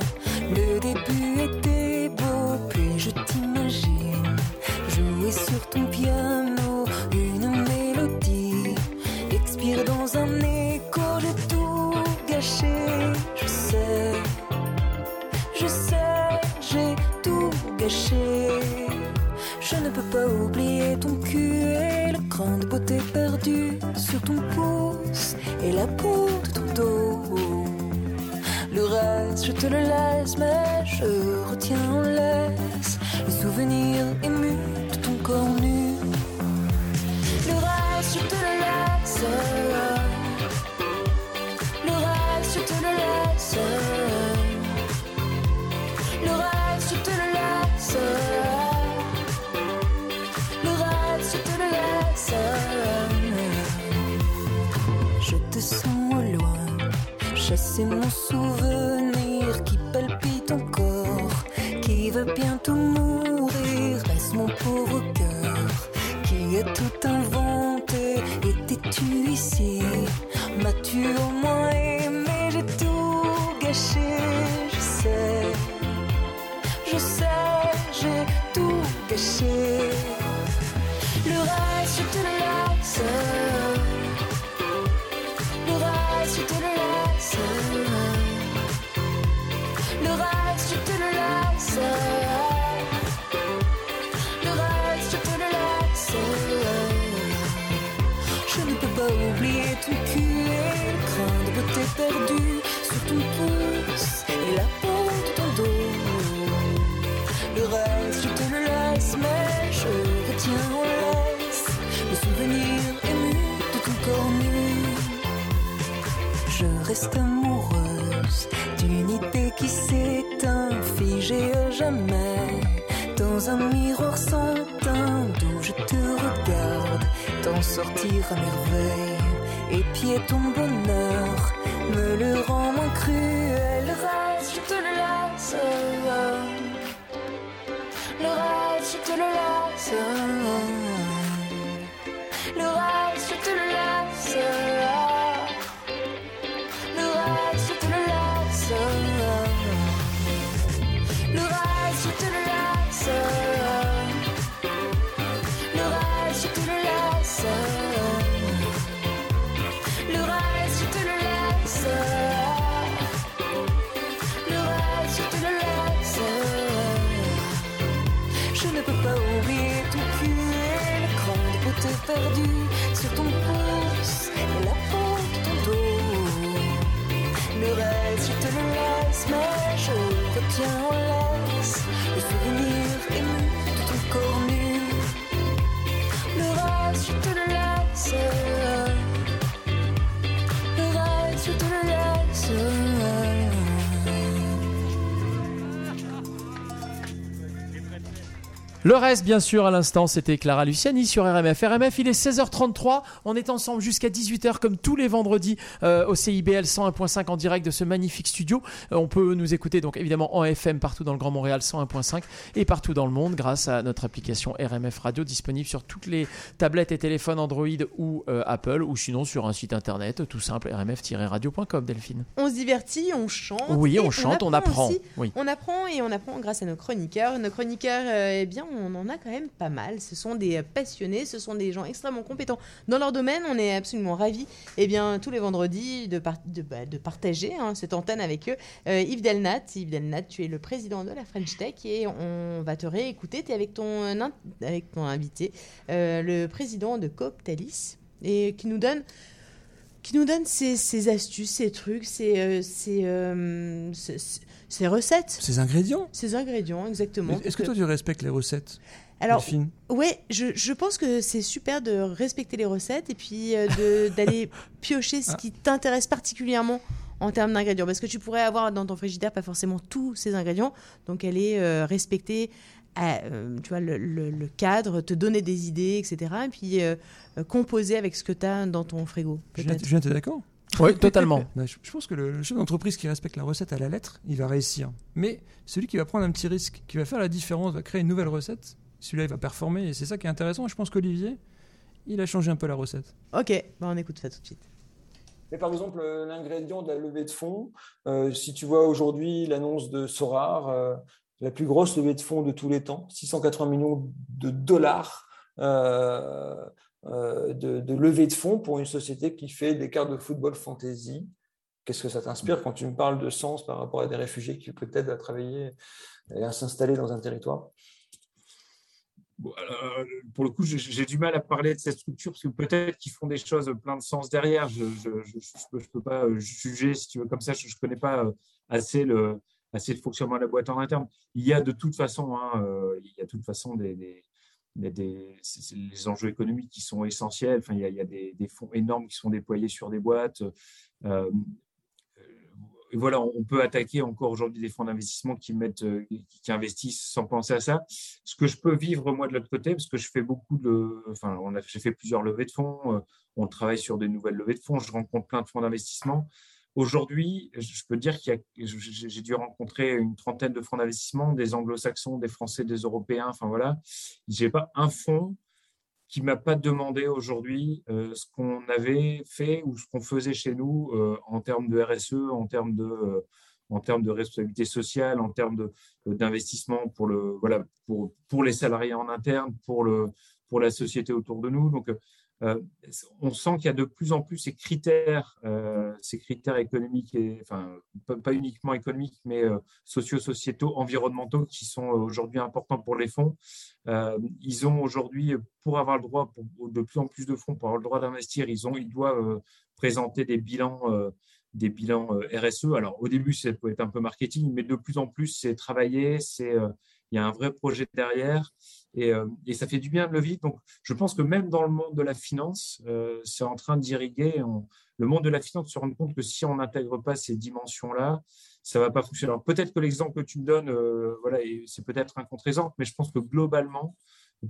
Le début était beau, puis je t'imagine jouer sur ton piano une mélodie, expire dans un écho, j'ai tout gâché. Je sais, je sais, j'ai tout gâché. Je ne peux pas oublier ton cul et le cran de beauté perdu sur ton pouce et la peau te le laisse, mais je retiens en laisse le souvenir ému de ton corps nu. Le reste, je te le laisse. Le reste, je te le laisse. Le reste, je te le laisse. Le reste, je te le laisse. Je te sens au loin, chasser mon Le reste, je te le laisse. Le reste, je te le laisse. Je ne peux pas oublier ton cul et le crin de beauté perdu sur ton pouce figée à jamais. Dans un miroir sans teint d'où je te regarde, t'en sortir à merveille. Et pied ton bonheur me le rend moins cruel. Le reste, je te le laisse. Le reste, je te le laisse. Perdu Le reste, bien sûr, à l'instant, c'était Clara Luciani sur RMF. RMF, il est 16h33. On est ensemble jusqu'à 18h, comme tous les vendredis, euh, au CIBL 101.5 en direct de ce magnifique studio. Euh, on peut nous écouter, donc évidemment, en FM partout dans le Grand Montréal 101.5 et partout dans le monde grâce à notre application RMF Radio disponible sur toutes les tablettes et téléphones Android ou euh, Apple ou sinon sur un site internet tout simple rmf-radio.com, Delphine. On se divertit, on chante. Oui, on chante, on apprend. aussi. Oui. On apprend et on apprend grâce à nos chroniqueurs. Nos chroniqueurs, eh bien, on en a quand même pas mal. Ce sont des passionnés, ce sont des gens extrêmement compétents dans leur domaine. On est absolument ravis, eh bien, tous les vendredis, de, bah, partager hein, cette antenne avec eux. Euh, Yves Delnat, Yves Delnat, tu es le président de la French Tech et on va te réécouter. Tu es avec ton, euh, avec ton invité, euh, le président de Cooptalis, et qui nous donne qui nous donne ses astuces, ses trucs, euh, ses- ses recettes. Ces ingrédients Ses ingrédients, exactement. Est-ce que toi tu respectes les recettes Alors, ouais, je, je pense que c'est super de respecter les recettes et puis euh, d'aller piocher ce qui t'intéresse particulièrement en termes d'ingrédients. Parce que tu pourrais avoir dans ton frigidaire pas forcément tous ces ingrédients. Donc, elle est euh, à, euh, tu vois, le, le- le cadre, te donner des idées, etc. Et puis euh, composer avec ce que tu as dans ton frigo. Julien. Julien, t'es d'accord? Oui, totalement. Je, pense que le, chef d'entreprise qui respecte la recette à la lettre, il va réussir. Mais celui qui va prendre un petit risque, qui va faire la différence, va créer une nouvelle recette, celui-là il va performer. Et c'est ça qui est intéressant. Je pense qu'Olivier, il a changé un peu la recette. Ok, bah on écoute ça tout de suite. Mais par exemple, euh, l'ingrédient de la levée de fonds, euh, si tu vois aujourd'hui l'annonce de Sorar, euh, la plus grosse levée de fonds de tous les temps, 680 millions de dollars euh, de, de levée de fonds pour une société qui fait des cartes de football fantasy. Qu'est-ce que ça t'inspire quand tu me parles de sens par rapport à des réfugiés qui peut-être à travailler et à s'installer dans un territoire? Pour le coup, j'ai- du mal à parler de cette structure parce que peut-être qu'ils font des choses plein de sens derrière. Je ne peux, pas euh, juger, si tu veux, comme ça. Je ne connais pas euh, assez le, assez le fonctionnement de la boîte en interne. Il y a de toute façon, hein, euh, il y a de toute façon des, il y a des- les enjeux économiques qui sont essentiels. Enfin, il y a, il y a des, fonds énormes qui sont déployés sur des boîtes. Euh, et voilà, on peut attaquer encore aujourd'hui des fonds d'investissement qui mettent, euh, qui investissent sans penser à ça. Ce que je peux vivre moi de l'autre côté, parce que je fais beaucoup de, enfin, on a, j'ai fait plusieurs levées de fonds, euh, on travaille sur des nouvelles levées de fonds, je rencontre plein de fonds d'investissement. Aujourd'hui, je peux dire qu'il j'ai dû rencontrer une trentaine de fonds d'investissement, des anglo-saxons, des français, des européens, enfin voilà. J'ai pas un fonds qui m'a pas demandé aujourd'hui euh, ce qu'on avait fait ou ce qu'on faisait chez nous euh, en termes de RSE, en termes de, euh, en termes de responsabilité sociale, en termes d'investissement pour, le, voilà, pour, pour les salariés en interne, pour, le, pour la société autour de nous. Donc, on sent qu'il y a de plus en plus ces critères, euh, ces critères économiques, et, enfin, pas, uniquement économiques, mais euh, socio-sociétaux, environnementaux, qui sont euh, aujourd'hui importants pour les fonds. Euh, ils ont aujourd'hui, pour avoir le droit, pour de plus en plus de fonds, pour avoir le droit d'investir, ils, ils doivent euh, présenter des bilans, euh, des bilans euh, RSE. Alors, au début, ça peut être un peu marketing, mais de plus en plus, c'est travaillé, euh, il y a un vrai projet derrière et, euh, et ça fait du bien de le vivre. Donc, je pense que même dans le monde de la finance, euh, c'est en train d'irriguer. Le monde de la finance se rend compte que si on n'intègre pas ces dimensions-là, ça va pas fonctionner. Alors, peut-être que l'exemple que tu me donnes, euh, voilà, c'est peut-être un contre-exemple, mais je pense que globalement,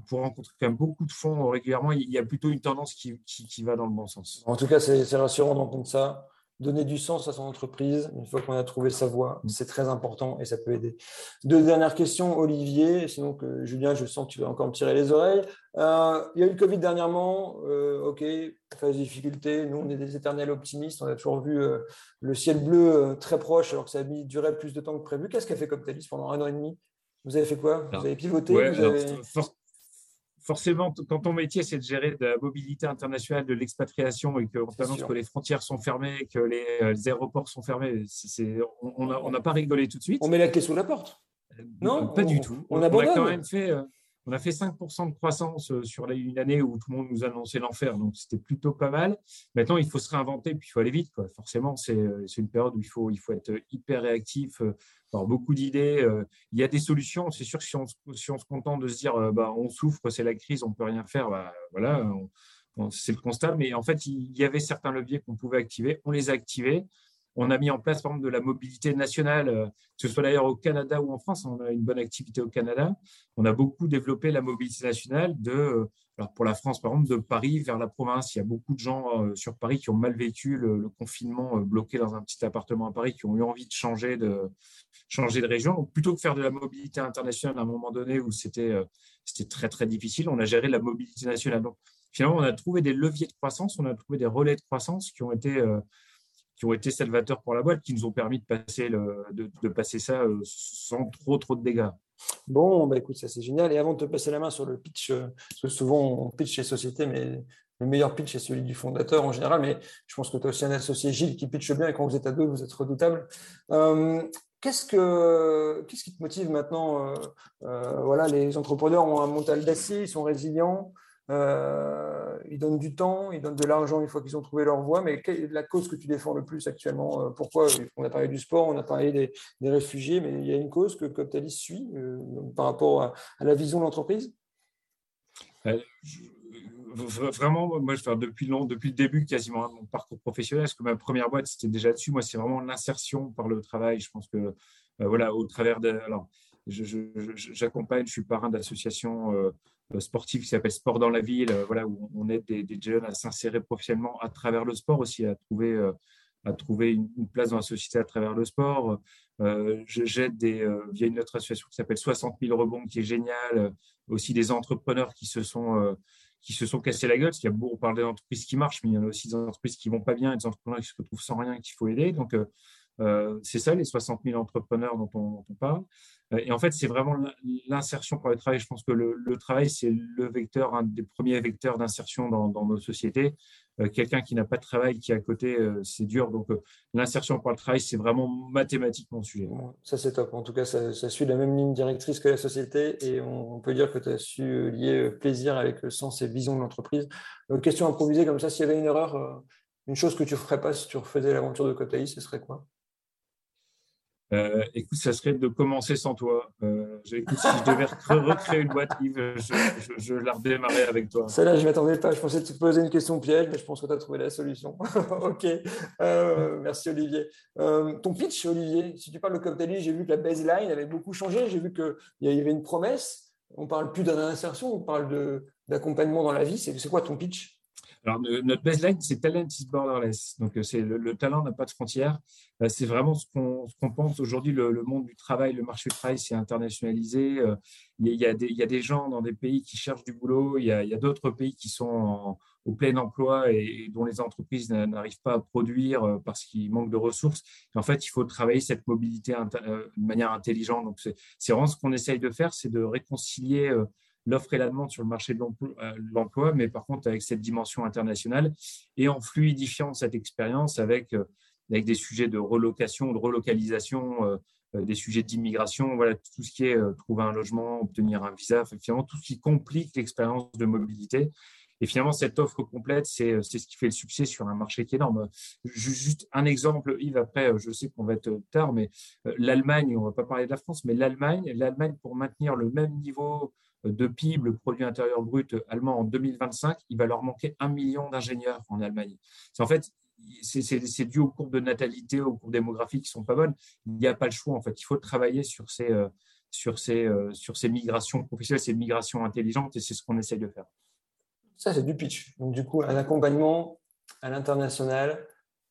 pour rencontrer quand même beaucoup de fonds régulièrement, il y a plutôt une tendance qui, qui, va dans le bon sens. En tout cas, c'est rassurant d'entendre ça. Donner du sens à son entreprise, une fois qu'on a trouvé sa voie, c'est très important et ça peut aider. Deux dernières questions, Olivier, sinon que Julien, je sens que tu vas encore me tirer les oreilles. Euh, il y a eu le Covid dernièrement, euh, ok, phase de difficulté. Nous, on est des éternels optimistes, on a toujours vu euh, le ciel bleu très proche alors que ça a mis- duré plus de temps que prévu. Qu'est-ce qu'a fait Coptalis pendant un an et demi? Vous avez fait quoi? Vous avez pivoté? Ouais, vous alors, avez- for- forcément, quand ton métier, c'est de gérer de la mobilité internationale, de l'expatriation, et qu'on t'annonce que les frontières sont fermées, que les, euh, les aéroports sont fermés, c'est- on on a- on n'a pas rigolé tout de suite. On met la clé sous la porte. Non, Pas on- du tout. on a quand même fait, euh, on a fait 5% de croissance euh, sur une année où tout le monde nous annonçait l'enfer, donc c'était plutôt pas mal. Maintenant, il faut se réinventer, puis il faut aller vite. Quoi. Forcément, c'est euh, c'est une période où il faut, il faut être hyper réactif, beaucoup d'idées. euh, Il y a des solutions. C'est sûr que si on, se- contente de se dire euh, bah, on souffre, c'est la crise, on peut rien faire, bah, voilà, c'est le constat. Mais en fait, il y avait certains leviers qu'on pouvait activer. On les a activés. On a mis en place, de la mobilité nationale, euh, que ce soit d'ailleurs au Canada ou en France. On a une bonne activité au Canada. On a beaucoup développé la mobilité nationale euh, pour la France, par exemple, de Paris vers la province. Il y a beaucoup de gens euh, sur Paris qui ont mal vécu le, confinement, bloqué dans un petit appartement à Paris, qui ont eu envie de changer de, changer de région. Donc, plutôt que faire de la mobilité internationale à un moment donné où c'était c'était très, très difficile, on a géré la mobilité nationale. Donc, finalement, on a trouvé des leviers de croissance, on a trouvé des relais de croissance qui ont été qui ont été salvateurs pour la boîte, qui nous ont permis de passer, de, passer ça euh, sans trop, trop de dégâts. Bon, bah écoute, ça c'est génial. Et avant de te passer la main sur le pitch, euh, parce que souvent on pitch chez société, mais le meilleur pitch est celui du fondateur en général, mais je pense que tu as aussi un associé Gilles qui pitche bien et quand vous êtes à deux, vous êtes redoutable. Euh, qu'est-ce, que, qu'est-ce qui te motive maintenant Voilà, les entrepreneurs ont un mental d'acier, ils sont résilients. Euh, ils donnent du temps, ils donnent de l'argent une fois qu'ils ont trouvé leur voie, mais quelle est la cause que tu défends le plus actuellement euh, Pourquoi On a parlé du sport, on a parlé des, réfugiés, mais il y a une cause que Coptalis suit euh, par rapport à, la vision de l'entreprise? Euh, Vraiment, moi, je depuis, depuis le début quasiment de mon parcours professionnel, parce que ma première boîte, c'était déjà dessus. Moi, c'est vraiment l'insertion par le travail. Je pense que, voilà, au travers de. Alors, j'accompagne, je, suis parrain d'associations euh, sportives qui s'appellent Sport dans la ville, euh, voilà, où on aide des, jeunes à s'insérer professionnellement à travers le sport aussi, à trouver, euh, à trouver une, place dans la société à travers le sport. J'aide des, via une autre association qui s'appelle 60 000 rebonds, qui est géniale, aussi des entrepreneurs qui se sont qui se sont cassés la gueule, parce qu'il y a beaucoup, on parle des entreprises qui marchent, mais il y en a aussi des entreprises qui vont pas bien, des entrepreneurs qui se retrouvent sans rien et qu'il faut aider. Donc, euh, c'est ça, les 60 000 entrepreneurs dont on, parle. Euh, et en fait, c'est vraiment l'insertion pour le travail. Je pense que le, travail, c'est le vecteur, un des premiers vecteurs d'insertion dans, nos sociétés. Euh, Quelqu'un qui n'a pas de travail, qui est à côté, euh, c'est dur. Donc, euh, l'insertion pour le travail, c'est vraiment mathématiquement le sujet. Ça, c'est top. En tout cas, ça, suit la même ligne directrice que la société. Et on, on peut dire que tu as su lier plaisir avec le sens et vision de l'entreprise. question improvisée comme ça, s'il y avait une erreur, une chose que tu ne ferais pas si tu refaisais l'aventure de Cotaï, ce serait quoi? Euh, écoute, ça serait de commencer sans toi. Euh, si je devais recréer une boîte, Yves, je, la redémarrais avec toi. Celle-là, je m'attendais pas. Je pensais te poser une question piège, mais je pense que tu as trouvé la solution. ok. Euh, merci, Olivier. Ton pitch, Olivier, si tu parles de Coptali, j'ai vu que la baseline avait beaucoup changé. J'ai vu qu'il y avait une promesse. On parle plus d'insertion, on parle d'accompagnement dans la vie. C'est quoi ton pitch? Alors, notre baseline, c'est Talent is borderless. Donc, c'est le, le, talent n'a pas de frontières. Euh, c'est vraiment ce qu'on qu pense aujourd'hui. Le, monde du travail, le marché du travail s'est internationalisé. Euh, il y, a des, gens dans des pays qui cherchent du boulot. Il y a, d'autres pays qui sont au plein emploi et, dont les entreprises n'arrivent pas à produire euh, parce qu'il manque de ressources. En fait, il faut travailler cette mobilité de manière intelligente. Donc, c'est vraiment ce qu'on essaye de faire, c'est de réconcilier l'offre et la demande sur le marché de l'emploi, euh, mais par contre avec cette dimension internationale et en fluidifiant cette expérience avec, euh, avec des sujets de relocation, de relocalisation, euh, des sujets d'immigration, voilà, tout ce qui est trouver un logement, obtenir un visa, finalement tout ce qui complique l'expérience de mobilité. Et finalement, cette offre complète, c'est ce qui fait le succès sur un marché qui est énorme. Juste un exemple, Yves, après, je sais qu'on va être tard, mais l'Allemagne, on ne va pas parler de la France, mais l'Allemagne, l'Allemagne, pour maintenir le même niveau de PIB, le produit intérieur brut allemand en 2025, il va leur manquer un million d'ingénieurs en Allemagne. En fait, c'est dû aux courbes de natalité, aux courbes démographiques qui sont pas bonnes. Il n'y a pas le choix. En fait, il faut travailler sur ces, euh, sur ces, euh, sur ces migrations professionnelles, ces migrations intelligentes, et c'est ce qu'on essaye de faire. Ça, c'est du pitch. Donc, du coup, un accompagnement à l'international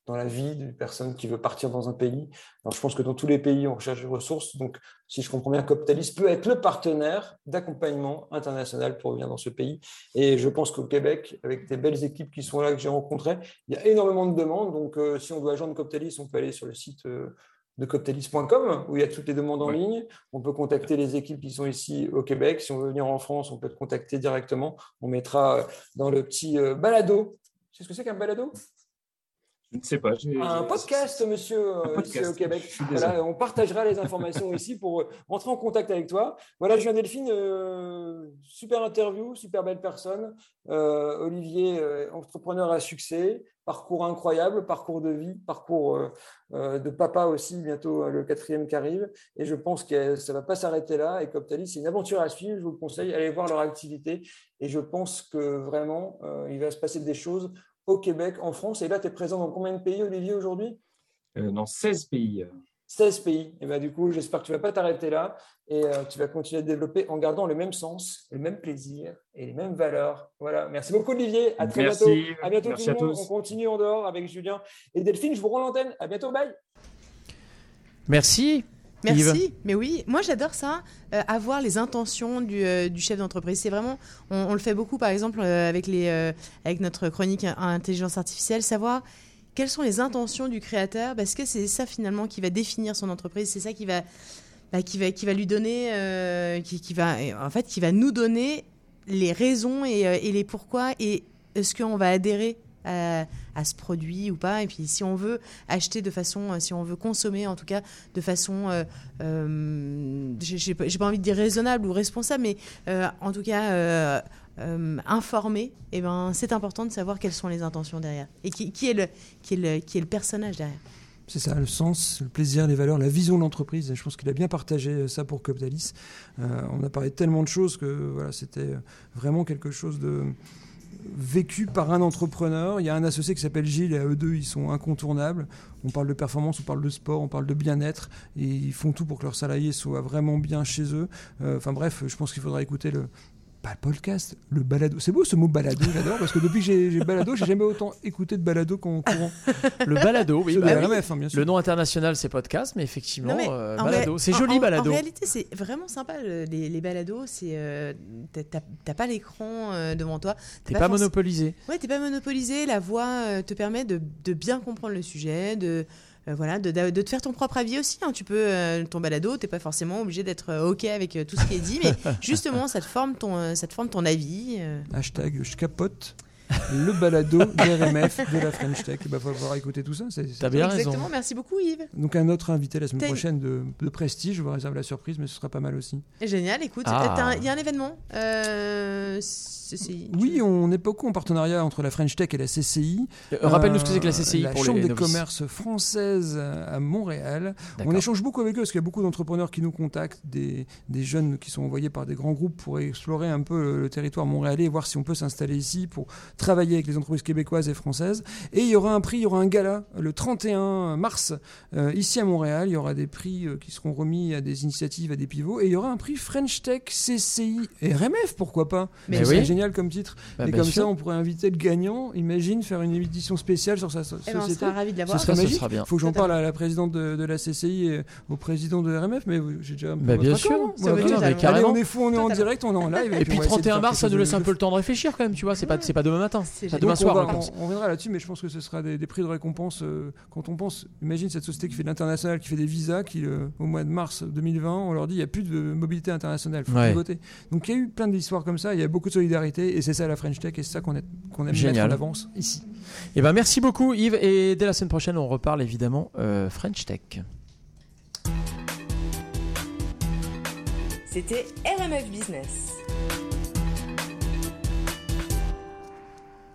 dans la vie d'une personne qui veut partir dans un pays. Alors, je pense que dans tous les pays, on recherche des ressources. Donc, si je comprends bien, Coptalis peut être le partenaire d'accompagnement international pour venir dans ce pays. Et je pense qu'au Québec, avec des belles équipes qui sont là, que j'ai rencontrées, il y a énormément de demandes. Donc, euh, si on doit joindre Coptalis, on peut aller sur le site euh, de coptalis.com où il y a toutes les demandes en ouais. ligne. On peut contacter les équipes qui sont ici au Québec. Si on veut venir en France, on peut te contacter directement. On mettra dans le petit euh, balado. C'est ce que c'est qu'un balado? Je ne sais pas. Un podcast, monsieur, un podcast. ici au Québec. Voilà, on partagera les informations ici pour rentrer en contact avec toi. Voilà, Julien Delphine, euh, super interview, super belle personne. Euh, Olivier, euh, entrepreneur à succès, parcours incroyable, parcours de vie, parcours euh, de papa aussi, bientôt le quatrième qui arrive. Et je pense que ça ne va pas s'arrêter là. Et Coptalis, c'est une aventure à suivre. Je vous conseille, allez voir leur activité. Et je pense que vraiment, il va se passer des choses au Québec, en France. Et là, tu es présent dans combien de pays, Olivier, aujourd'hui? Euh, dans 16 pays. 16 pays. Et ben, du coup, j'espère que tu ne vas pas t'arrêter là et euh, tu vas continuer à développer en gardant le même sens, le même plaisir et les mêmes valeurs. Voilà. Merci beaucoup, Olivier. À très Merci. bientôt. À bientôt, Merci tout le à monde. tous. On continue en dehors avec Julien et Delphine. Je vous rends l'antenne. À bientôt. Bye. Merci. Merci, mais oui, moi j'adore ça, euh, avoir les intentions du, euh, du chef d'entreprise. C'est vraiment, on, le fait beaucoup par exemple euh, avec, notre chronique in- intelligence artificielle, savoir quelles sont les intentions du créateur, parce que c'est ça finalement qui va définir son entreprise, c'est ça qui va, bah, qui va, qui va lui donner, qui, va, en fait, qui va nous donner les raisons et, et les pourquoi et est-ce qu'on va adhérer à, à ce produit ou pas. Et puis si on veut acheter de façon, euh, si on veut consommer en tout cas de façon, euh, euh, j'ai pas envie de dire raisonnable ou responsable, mais euh, en tout cas euh, informée, et ben c'est important de savoir quelles sont les intentions derrière et qui, est le qui est le qui est le personnage derrière. C'est ça, le sens, le plaisir, les valeurs, la vision de l'entreprise. Je pense qu'il a bien partagé ça pour Coptalis. On a parlé de tellement de choses que voilà, c'était vraiment quelque chose de vécu par un entrepreneur. Il y a un associé qui s'appelle Gilles et à eux deux, ils sont incontournables. On parle de performance, on parle de sport, on parle de bien-être et ils font tout pour que leurs salariés soient vraiment bien chez eux. Euh, Enfin bref, je pense qu'il faudra écouter le pas le podcast, le balado. C'est beau ce mot balado, j'adore parce que depuis que j'ai balado, j'ai jamais autant écouté de balado qu'en courant. Le balado, oui. Bah oui. RMF, hein, bien sûr. Le nom international, c'est podcast, mais effectivement, Non, mais euh, en balado. C'est joli, en- balado. En réalité, c'est vraiment sympa le- les, les balados. C'est euh, t'as- pas l'écran euh, devant toi. T'es pas monopolisé. Ouais, t'es pas monopolisé. La voix euh, te permet de, de bien comprendre le sujet, de euh, voilà, de, de te faire ton propre avis aussi. hein. Tu peux euh, ton balado, t'es pas forcément obligé d'être euh, ok avec euh, tout ce qui est dit, mais justement, ça te forme ton, euh, ça te forme ton avis. euh. Hashtag je capote le balado d'RMF de la French Tech. Il va falloir écouter tout ça. c'est- c'est- Exactement. Merci beaucoup, Yves. Donc un autre invité la semaine T'as prochaine de, de prestige. Je vous réserve la surprise, mais ce sera pas mal aussi. Génial. Écoute, Ah. t'as il y a un événement. Euh, Oui, on est beaucoup en partenariat entre la French Tech et la CCI. Euh, rappelle-nous ce que c'est que la CCI La pour Chambre les des commerces française à Montréal. On échange beaucoup avec eux parce qu'il y a beaucoup d'entrepreneurs qui nous contactent, des, des jeunes qui sont envoyés par des grands groupes pour explorer un peu le, le territoire montréalais et voir si on peut s'installer ici pour travailler avec les entreprises québécoises et françaises. Et il y aura un prix, il y aura un gala le 31 mars euh, ici à Montréal. Il y aura des prix euh, qui seront remis à des initiatives, à des pivots. Et il y aura un prix French Tech, CCI et RMF, pourquoi pas Mais oui. serait génial comme titre. Bah, et comme sûr. ça, on pourrait inviter le gagnant. Imagine faire une édition spéciale sur sa so- Eh ben, on société. sera ravis de l'avoir. Ce serait magique. sera bien. faut que j'en parle à la présidente de, de la CCI et au président de RMF, mais j'ai déjà un peu Bah, bien sûr. Ça Voilà. Allez, carrément. on est fou, on est en direct, on est en live. Et puis on de 31 faire mars, ça nous laisse un peu le temps de réfléchir quand même, tu vois. C'est pas, c'est pas demain matin. C'est demain on, soir, on- on reviendra là-dessus, mais je pense que ce sera des, prix de récompense euh, quand on pense. Imagine cette société qui fait de l'international, qui fait des visas, qui euh, au mois de mars 2020, on leur dit il n'y a plus de mobilité internationale, faut Ouais. pivoter. Donc il y a eu plein d'histoires comme ça, il y a beaucoup de solidarité, et c'est ça la French Tech, et c'est ça qu'on est- qu'on aime Génial. mettre en avance ici. Eh ben, merci beaucoup, Yves. Et dès la semaine prochaine, on reparle évidemment euh, French Tech. C'était RMF Business.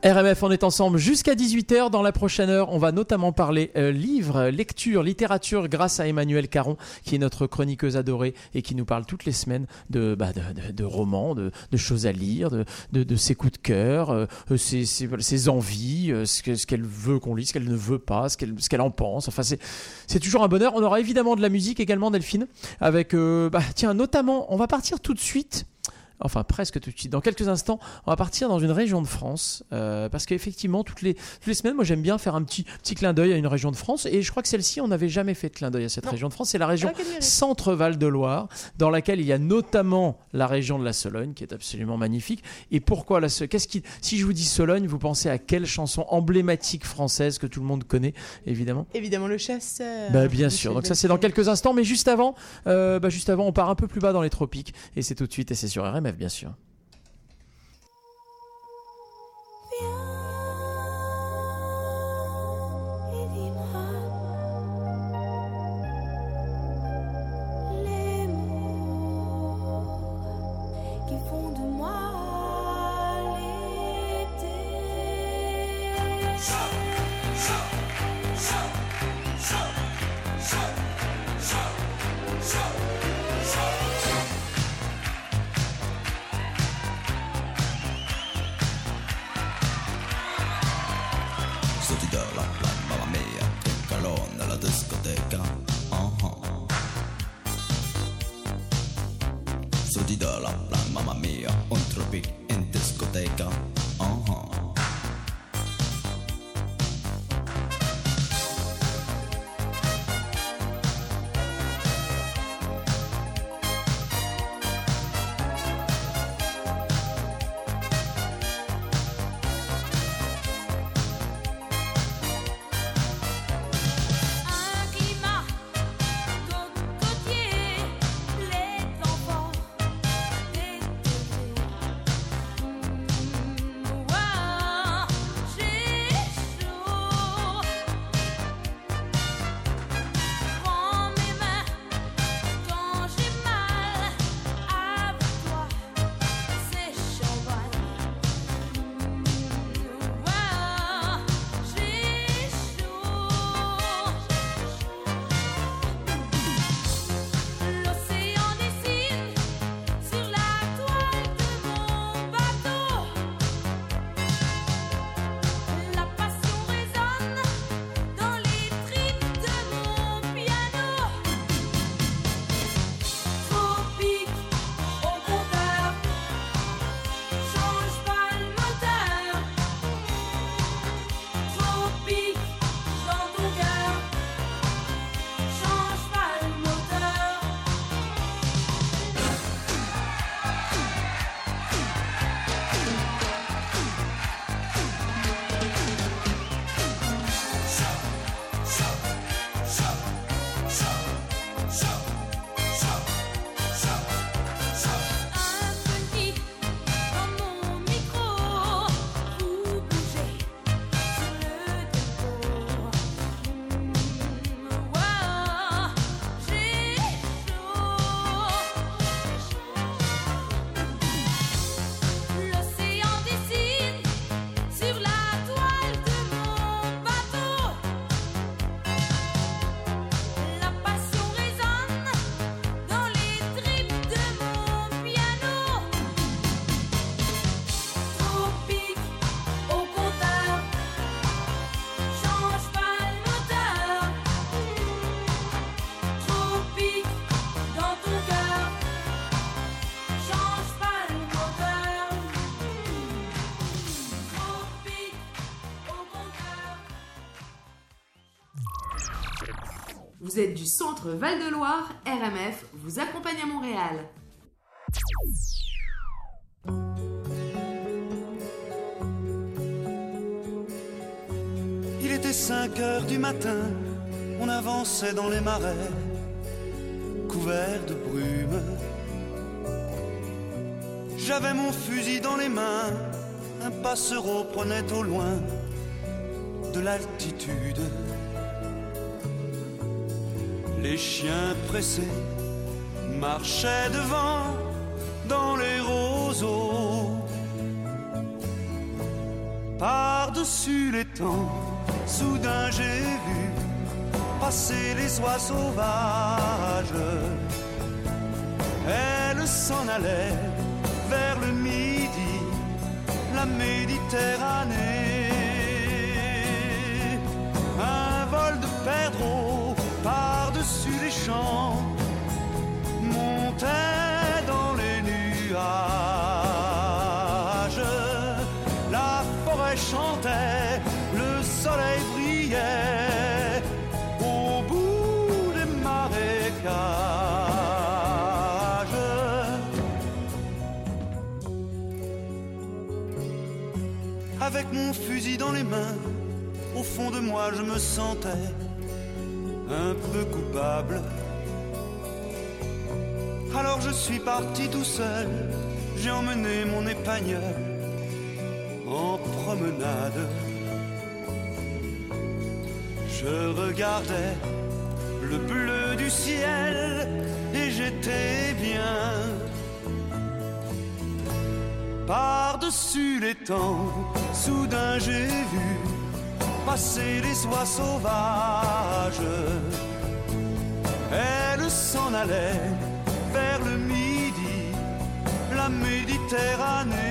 RMF, on est ensemble jusqu'à 18h. Dans la prochaine heure, on va notamment parler euh, livres, lecture, littérature grâce à Emmanuel Caron, qui est notre chroniqueuse adorée et qui nous parle toutes les semaines de, bah, de, romans, de, choses à lire, de, ses coups de cœur, euh, euh, ses, envies, ce que- ce qu'elle veut qu'on lise, ce qu'elle ne veut pas, ce qu'elle en pense. Enfin, c'est c'est toujours un bonheur. On aura évidemment de la musique également, Delphine, avec, bah, tiens, notamment, on va partir tout de suite enfin presque tout de suite. Dans quelques instants, on va partir dans une région de France euh, parce qu'effectivement toutes les toutes les semaines, moi j'aime bien faire un petit petit clin d'œil à une région de France et je crois que celle-ci on n'avait jamais fait de clin d'œil à cette Non. région de France. C'est la région Ah. Centre-Val de Loire, dans laquelle il y a notamment la région de la Sologne qui est absolument magnifique. Et pourquoi la Sologne? Qu'est-ce qui Si je vous dis Sologne, vous pensez à quelle chanson emblématique française que tout le monde connaît évidemment? Évidemment, le chasseur. bah, bien sûr. Donc ça c'est dans quelques instants, mais juste avant, euh, bah, juste avant, on part un peu plus bas dans les tropiques et c'est tout de suite et c'est sur RMF bien sûr. Val-de-Loire, RMF vous accompagne à Montréal. Il était 5 heures du matin, on avançait dans les marais, couverts de brume. J'avais mon fusil dans les mains, un passereau prenait au loin de l'altitude. Les chiens pressés marchaient devant dans les roseaux. Par-dessus les temps, soudain j'ai vu passer les oies sauvages. Elle s'en allait vers le midi, la Méditerranée. Un vol de perdreaux par-dessus les champs montait dans les nuages. La forêt chantait, le soleil brillait au bout des marécages. Avec mon fusil dans les mains, au fond de moi je me sentais un peu coupable. Alors je suis parti tout seul, j'ai emmené mon épagnol en promenade. Je regardais le bleu du ciel et j'étais bien. Par-dessus les temps, soudain j'ai vu passer les oies sauvages. Elle s'en allait vers le midi, la Méditerranée.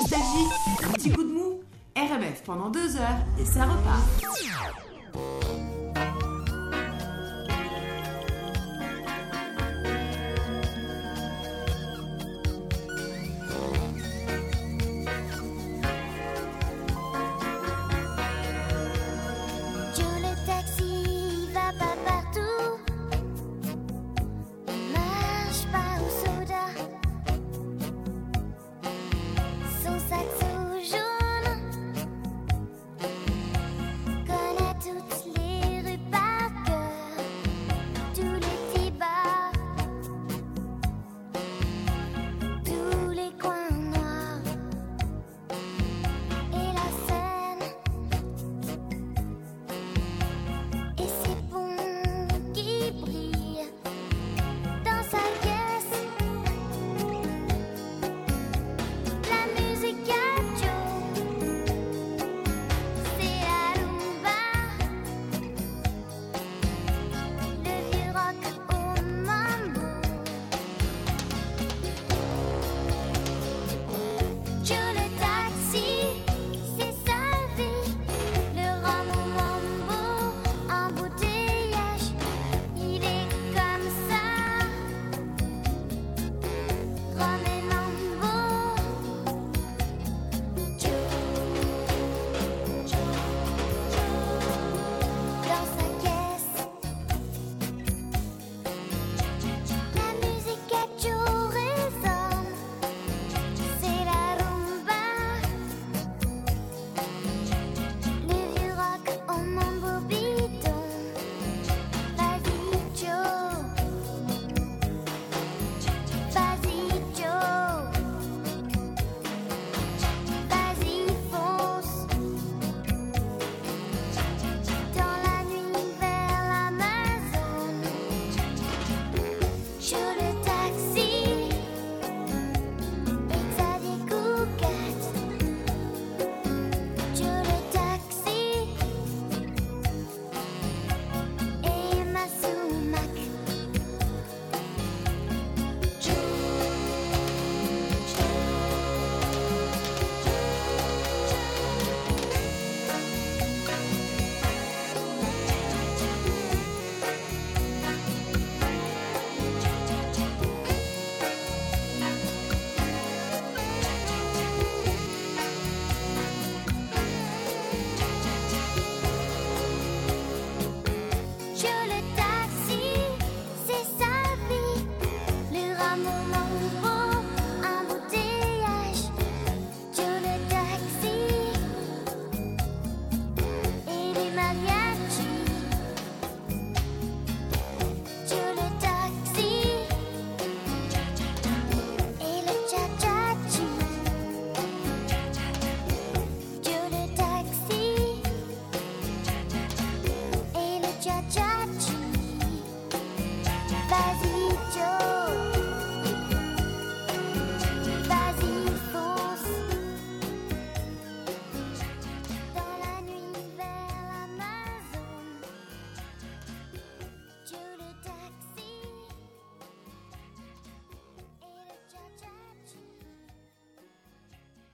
Nostalgie, un petit coup de mou, RMF pendant deux heures et ça repart.